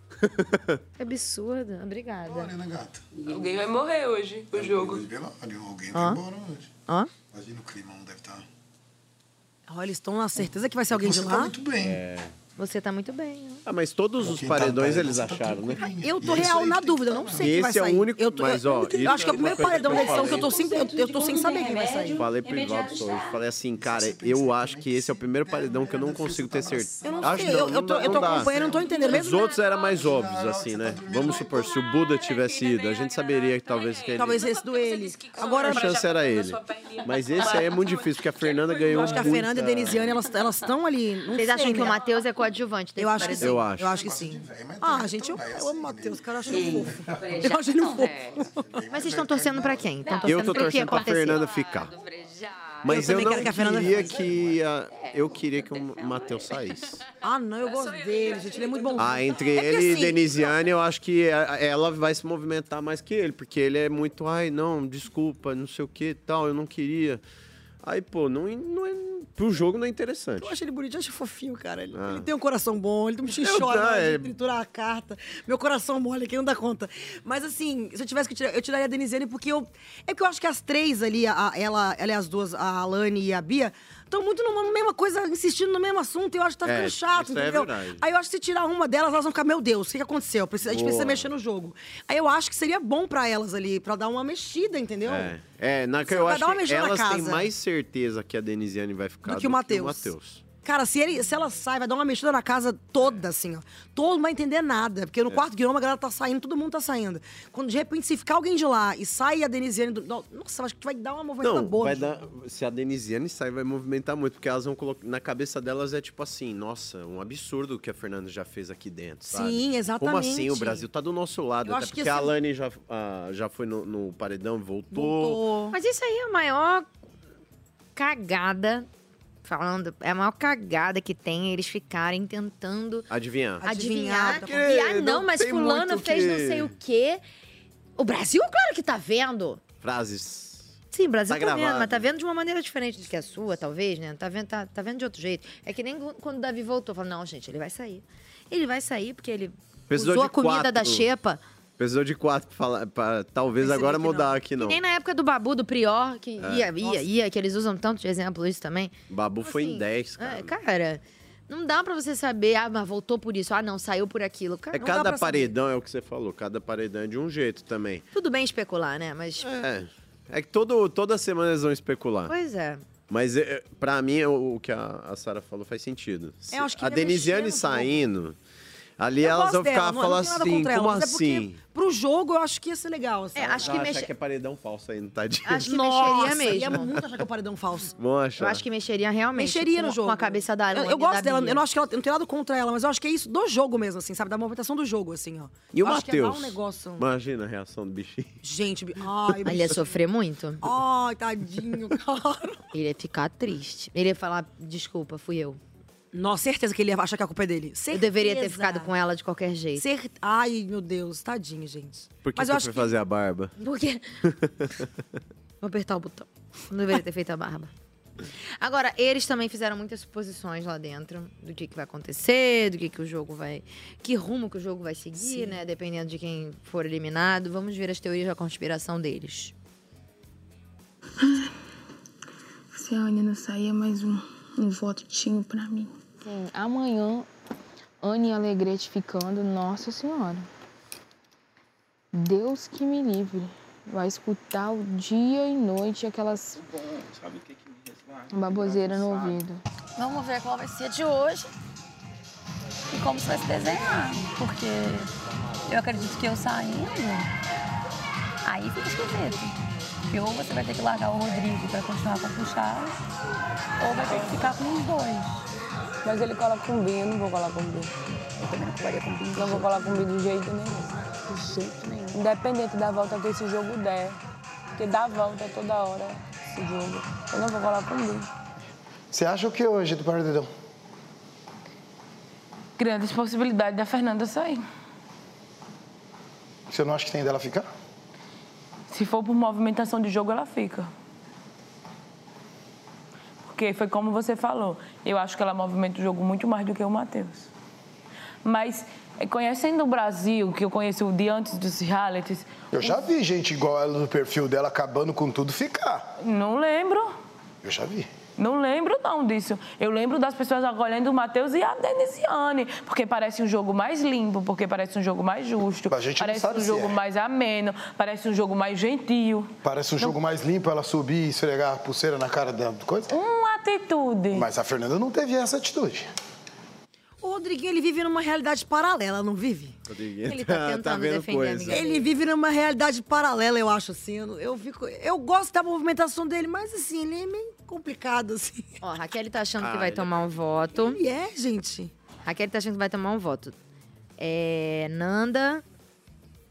Que *laughs* absurdo. Obrigada. Olha, né, gata? Alguém vai morrer hoje, o jogo. Alguém vai embora hoje. Ó. Imagina o clima, não deve estar. Olha, eles estão na certeza que vai ser alguém de Você tá lá? muito bem. É. Você tá muito bem. ó. Ah, mas todos os tá paredões eles tá acharam, né? Eu tô real na dúvida, eu não sei quem vai esse é o sair. único- eu tô, mas, eu, ó, eu acho que é é o uma primeiro paredão que da eu edição que eu tô sem, eu, eu tô sem saber quem vai sair. Falei pro Ivaldo hoje. Falei assim, cara, eu acho que esse é o primeiro paredão que eu não consigo ter certeza. Eu não sei, eu, eu tô, eu tô acompanhando, eu não tô entendendo. Os Mesmo outros eram mais óbvios, assim, né? Vamos supor, se o Buda tivesse ido, a gente saberia que talvez que ele... talvez esse do ele. Agora, a chance era ele. Mas esse aí é muito difícil, porque a Fernanda ganhou eu acho que a muita- Fernanda e a Denisiane, elas estão ali. Não Vocês sei, acham que o né? Matheus é coadjuvante desse Eu acho que sim. paredão? Eu acho. Eu acho que sim. Ah, gente, eu, eu amo o Matheus, cara, eu acho ele fofo. Eu acho ele fofo. Mas vocês estão torcendo pra quem? Estão Eu torcendo tô pro que torcendo pra? Fernanda ficar. Mas eu, também não que a Fernanda queria que... a- Eu queria que o Matheus saísse. Ah, não, eu gosto dele, gente, ele é muito bom. Ah, entre É ele e assim, Denisiane, eu acho que ela vai se movimentar mais que ele, porque ele é muito, ai, não, desculpa, não sei o que tal, eu não queria. Aí, pô, não, não é, pro jogo não é interessante. Eu acho ele bonito, eu acho fofinho, cara. Ele, Ah. ele tem um coração bom, ele me Eu chora, tá, é- triturar a carta. Meu coração mole aqui, não dá conta. Mas assim, se eu tivesse que tirar, eu tiraria a Denisiane porque eu. É porque eu acho que as três ali, a- ela, ela e as duas, a Alane e a Bia, estão muito numa mesma coisa, insistindo no mesmo assunto. E eu acho que tá É, ficando chato, isso é entendeu? verdade. Aí eu acho que se tirar uma delas, elas vão ficar, meu Deus, o que, que aconteceu? Precisa- A gente precisa Boa. mexer no jogo. Aí eu acho que seria bom pra elas ali, pra dar uma mexida, entendeu? É, é na que eu acho que elas têm mais certeza que a Denisiane vai ficar Do que o Matheus. Cara, se, ele, se ela sai, vai dar uma mexida na casa toda, assim, ó. Todo mundo vai entender nada. Porque no É. quarto guilherme a galera tá saindo, todo mundo tá saindo. Quando de repente, se ficar alguém de lá e sai a Denisiane do. no- Nossa, eu acho que vai dar uma movimentada Não, boa. vai dar, se a Denisiane sair, vai movimentar muito, porque elas vão colocar. Na cabeça delas é tipo assim, nossa, um absurdo o que a Fernanda já fez aqui dentro. sabe? Sim, exatamente. Como assim? O Brasil tá do nosso lado. Eu Até acho que porque a esse- Alane já, ah, já foi no, no paredão, voltou. Mas isso aí é a maior cagada. Falando, é a maior cagada que tem eles ficarem tentando Adivinhar. adivinhar. Adivinhar, E, ah, não, não mas fulano fez que- não sei o quê. O Brasil, claro que tá vendo. Frases. Sim, o Brasil Tá tá, vendo, mas tá vendo de uma maneira diferente do que a sua, talvez, né? Tá vendo, tá, tá vendo de outro jeito. É que nem quando o Davi voltou, falou, não, gente, ele vai sair. Ele vai sair porque ele Precisou usou a comida quatro. da xepa. Precisou de quatro pra, falar, pra talvez agora mudar aqui, não. Nem na época do Babu, do Prior, que É. ia, ia, ia, que eles usam tanto de exemplo isso também. Babu foi em 10, cara. É, cara, não dá pra você saber, ah, mas voltou por isso, ah, não, saiu por aquilo. Cara, É não cada pra saber. paredão, é o que você falou, cada paredão é de um jeito também. Tudo bem especular, né? Mas. É. É que todo, toda semana eles vão especular. Pois é. Mas é, pra mim, o, o que a, a Sara falou faz sentido. Se- Eu acho que a é Denisiane saindo, ali Eu elas vão dela, ficar não- falando não assim, ela, como é assim? Pro jogo, eu acho que ia ser legal. Assim. É, acho que mexe- que é paredão falso ainda, tadinho. Acho que Nossa, mexeria ia mesmo. muito achar que é um paredão falso. Vão achar. Eu acho que mexeria realmente. Mexeria com, no jogo. Com a cabeça da Eu, eu e gosto da dela, Bia. eu não acho que ela, eu não tenho nada contra ela, mas eu acho que é isso do jogo mesmo, assim, sabe? Da movimentação do jogo, assim, ó. E o eu acho que ia dar Matheus? um negócio. Imagina a reação do bichinho. Gente, bi- ai, Ele ia sofrer muito. Ai, tadinho, *laughs* cara. Ele ia ficar triste. Ele ia falar, desculpa, fui eu. Nossa, certeza que ele ia achar que a culpa é dele. Eu deveria ter ficado com ela de qualquer jeito. Cer... Ai, meu Deus, tadinho, gente. Por que Mas você eu foi acho que- fazer a barba? Por quê? *laughs* Vou apertar o botão. Não deveria ter feito a barba. Agora, eles também fizeram muitas suposições lá dentro do que, que vai acontecer, do que, que o jogo vai. Que rumo que o jogo vai seguir, Sim. né? Dependendo de quem for eliminado. Vamos ver as teorias da conspiração deles. Se a Anne não sair, é mais um, um votinho pra mim. Sim, amanhã, Anne e Alegrete ficando, nossa senhora. Deus que me livre. vai escutar o dia e noite aquelas Sabe o que que me resguarda? baboseiras no ouvido. Vamos ver qual vai ser a de hoje e como isso vai se desenhar. Porque eu acredito que eu saindo, aí fica esquisito. Porque ou você vai ter que largar o Rodrigo pra continuar com o Puxado, ou vai ter que ficar com os dois. Mas ele cola com B, eu não vou colar com B. Eu também não colaria com B. Não vou colar com B de jeito nenhum. De jeito nenhum. Independente da volta que esse jogo der. Porque dá volta toda hora esse jogo. Eu não vou colar com B. Você acha o que hoje do Paredão? Grandes possibilidades da Fernanda sair. Você não acha que tem dela ficar? Se for por movimentação de jogo, ela fica. Porque foi como você falou. Eu acho que ela movimenta o jogo muito mais do que o Matheus. Mas eh, conhecendo o Brasil, que eu conheço de antes dos realities, Eu já vi gente igual ela no perfil dela acabando com tudo ficar. não lembro. Eu já vi. Não lembro não disso. Eu lembro das pessoas acolhendo o Matheus e a Denisiane, porque parece um jogo mais limpo, porque parece um jogo mais justo, A gente não parece um jogo é. mais ameno, parece um jogo mais gentil. Parece um jogo mais limpo, ela subir e esfregar a pulseira na cara da coisa. Uma atitude. Mas a Fernanda não teve essa atitude. O Rodriguinho, ele vive numa realidade paralela, não vive? Rodriguinho Ele tá tentando vendo defender coisa. amiga Ele vive numa realidade paralela, eu acho, assim. Eu, eu fico... Eu gosto da movimentação dele, mas, assim, ele é meio complicado, assim. Ó, a Raquel tá achando que Ah, vai ele tomar um voto. Ele é, gente. Raquel tá achando que vai tomar um voto. É, Nanda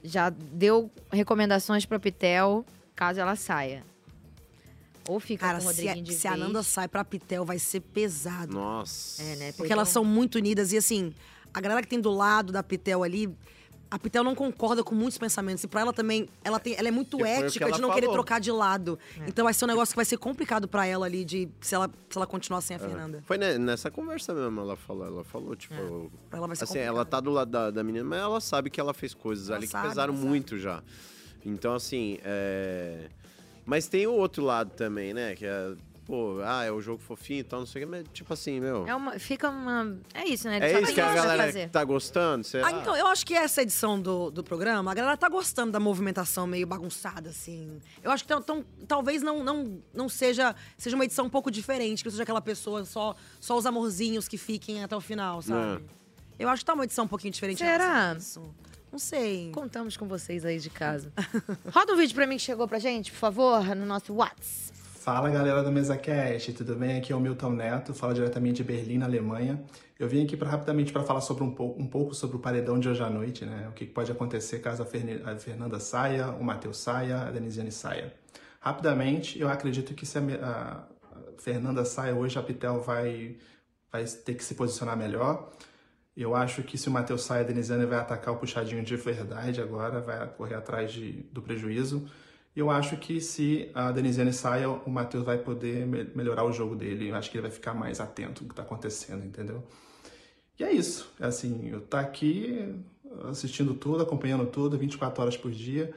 já deu recomendações pra Pitel, caso ela saia. Ou fica Cara, com o se, Rodriguinho de a, se a. Nanda sai pra Pitel, vai ser pesado. Nossa. É, né? Porque elas são muito unidas. E, assim, a galera que tem do lado da Pitel ali... A Pitel não concorda com muitos pensamentos. E pra ela também, ela, tem, ela é muito Que que ética ela de não querer falou. trocar de lado. É. Então vai ser um negócio que vai ser complicado pra ela ali, de se ela, se ela continuar sem a É. Fernanda. Foi ne- nessa conversa mesmo, ela falou. Ela falou, tipo. Pra ela vai ser assim, ela tá do lado da, da menina, mas ela sabe que ela fez coisas ali que sabe, pesaram ela muito já. Então, assim, é. Mas tem o outro lado também, né? Que é. Pô, ah, é o jogo fofinho e tal, não sei o que, mas tipo assim, meu. É uma, fica uma... É isso, né? Ele É isso que a galera fazer. tá gostando? Será? Ah, então, eu acho que essa edição do, do programa, a galera tá gostando da movimentação meio bagunçada, assim. Eu acho que tão, tão- talvez não, não, não seja, seja uma edição um pouco diferente, que não seja aquela pessoa, só, só os amorzinhos que fiquem até o final, sabe? Eu acho que tá uma edição um pouquinho diferente. em Será? relação a isso. Não sei. Contamos com vocês aí de casa. *laughs* Roda um vídeo pra mim que chegou pra gente, por favor, no nosso WhatsApp. Fala galera do MesaCast, tudo bem? Aqui é o Milton Neto, falo diretamente de Berlim, na Alemanha. Eu vim aqui pra, rapidamente para falar sobre um, pouco, um pouco sobre o paredão de hoje à noite, né? O que pode acontecer caso a, Ferne- a Fernanda saia, o Matheus saia, a Denisiane saia. Rapidamente, eu acredito que se a- a Fernanda saia hoje, a Pitel vai, vai ter que se posicionar melhor. Eu acho que se o Matheus saia, a Denisiane vai atacar o puxadinho de verdade agora, vai correr atrás de, do prejuízo. Eu acho que se a Denisiane saia, o Matheus vai poder me- melhorar o jogo dele. Eu acho que ele vai ficar mais atento ao que está acontecendo, entendeu? E é isso. É assim, eu tá aqui assistindo tudo, acompanhando tudo, 24 horas por dia,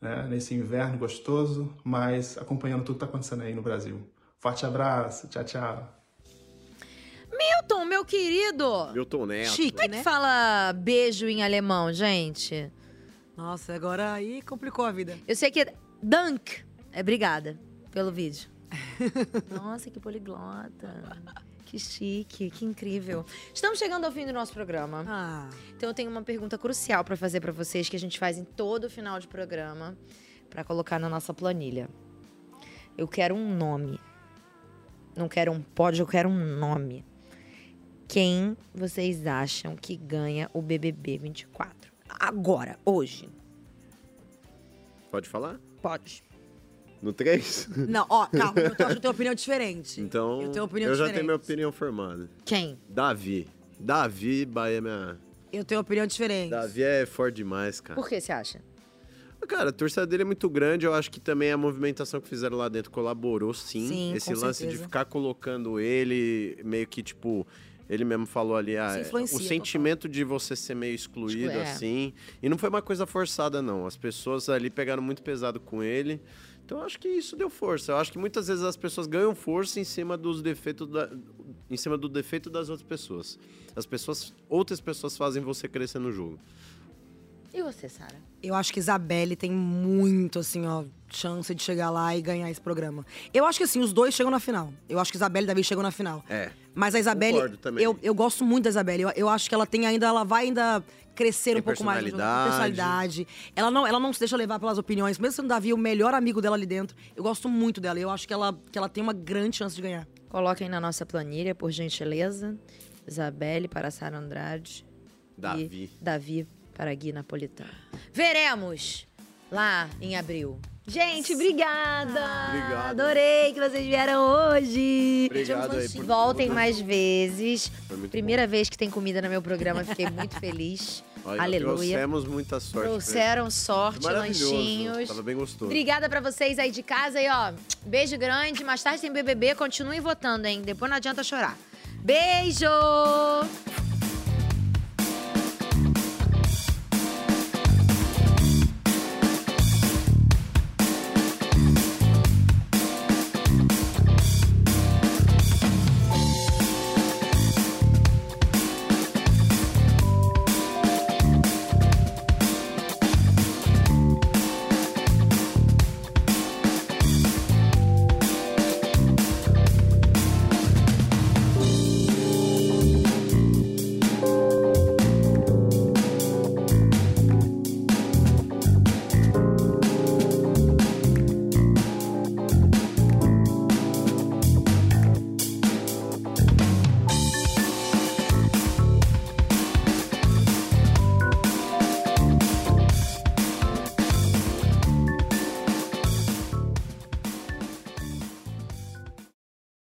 né, nesse inverno gostoso, mas acompanhando tudo que está acontecendo aí no Brasil. Forte abraço, tchau, tchau. Milton, meu querido! Milton Neto. Chique, Como é que né? fala beijo em alemão, gente? Nossa, agora aí complicou a vida. Eu sei que é Dank. É obrigada pelo vídeo. *laughs* Nossa, que poliglota. Que chique, que incrível. Estamos chegando ao fim do nosso programa. Ah. Então eu tenho uma pergunta crucial para fazer para vocês que a gente faz em todo final de programa para colocar na nossa planilha. Eu quero um nome. Não quero um pódio, eu quero um nome. Quem vocês acham que ganha o BBB 24? Agora, hoje. Pode falar? Pode. No 3? *laughs* Não, ó, calma, eu, tô- eu tenho opinião diferente. Então, Eu tenho opinião eu já diferente. tenho minha opinião formada. Quem? Davi. Davi, Bahia é minha... Eu tenho opinião diferente. Davi é forte demais, cara. Por que você acha? Cara, a torcida dele é muito grande. Eu acho que também a movimentação que fizeram lá dentro colaborou, sim. Sim, Esse lance de certeza. ficar colocando ele meio que, tipo... Ele mesmo falou ali, ah, influencia, o sentimento de você ser meio excluído, Exclu- é. assim. E não foi uma coisa forçada, não. As pessoas ali pegaram muito pesado com ele. Então eu acho que isso deu força. Eu acho que muitas vezes as pessoas ganham força em cima dos defeitos da, em cima do defeito das outras pessoas. As pessoas, outras pessoas fazem você crescer no jogo. E você, Sara? Eu acho que Isabelle tem muito, assim, ó, chance de chegar lá e ganhar esse programa. Eu acho que, assim, os dois chegam na final. Eu acho que Isabelle e Davi chegam na final. É. Mas a Isabelle, Concordo também. eu, eu gosto muito da Isabelle. Eu, eu acho que ela tem ainda, ela vai ainda crescer Tem um pouco mais. personalidade. Ela não, ela não se deixa levar pelas opiniões. Mesmo sendo Davi o melhor amigo dela ali dentro, eu gosto muito dela. Eu acho que ela, que ela tem uma grande chance de ganhar. Coloquem na nossa planilha, por gentileza. Isabelle para Sara Andrade. Davi. E Davi para Gui Napolitano. Veremos lá em abril. Gente, obrigada! Obrigado. Adorei que vocês vieram hoje. Obrigado aí por Voltem tudo. mais vezes. Primeira vez que tem comida no meu programa, fiquei muito feliz. *laughs* Olha, Aleluia. Trouxemos muita sorte. Trouxeram sorte, lanchinhos. Tava bem gostoso. Obrigada pra vocês aí de casa e ó, beijo grande. Mais tarde tem BBB, continuem votando, hein? Depois não adianta chorar. Beijo!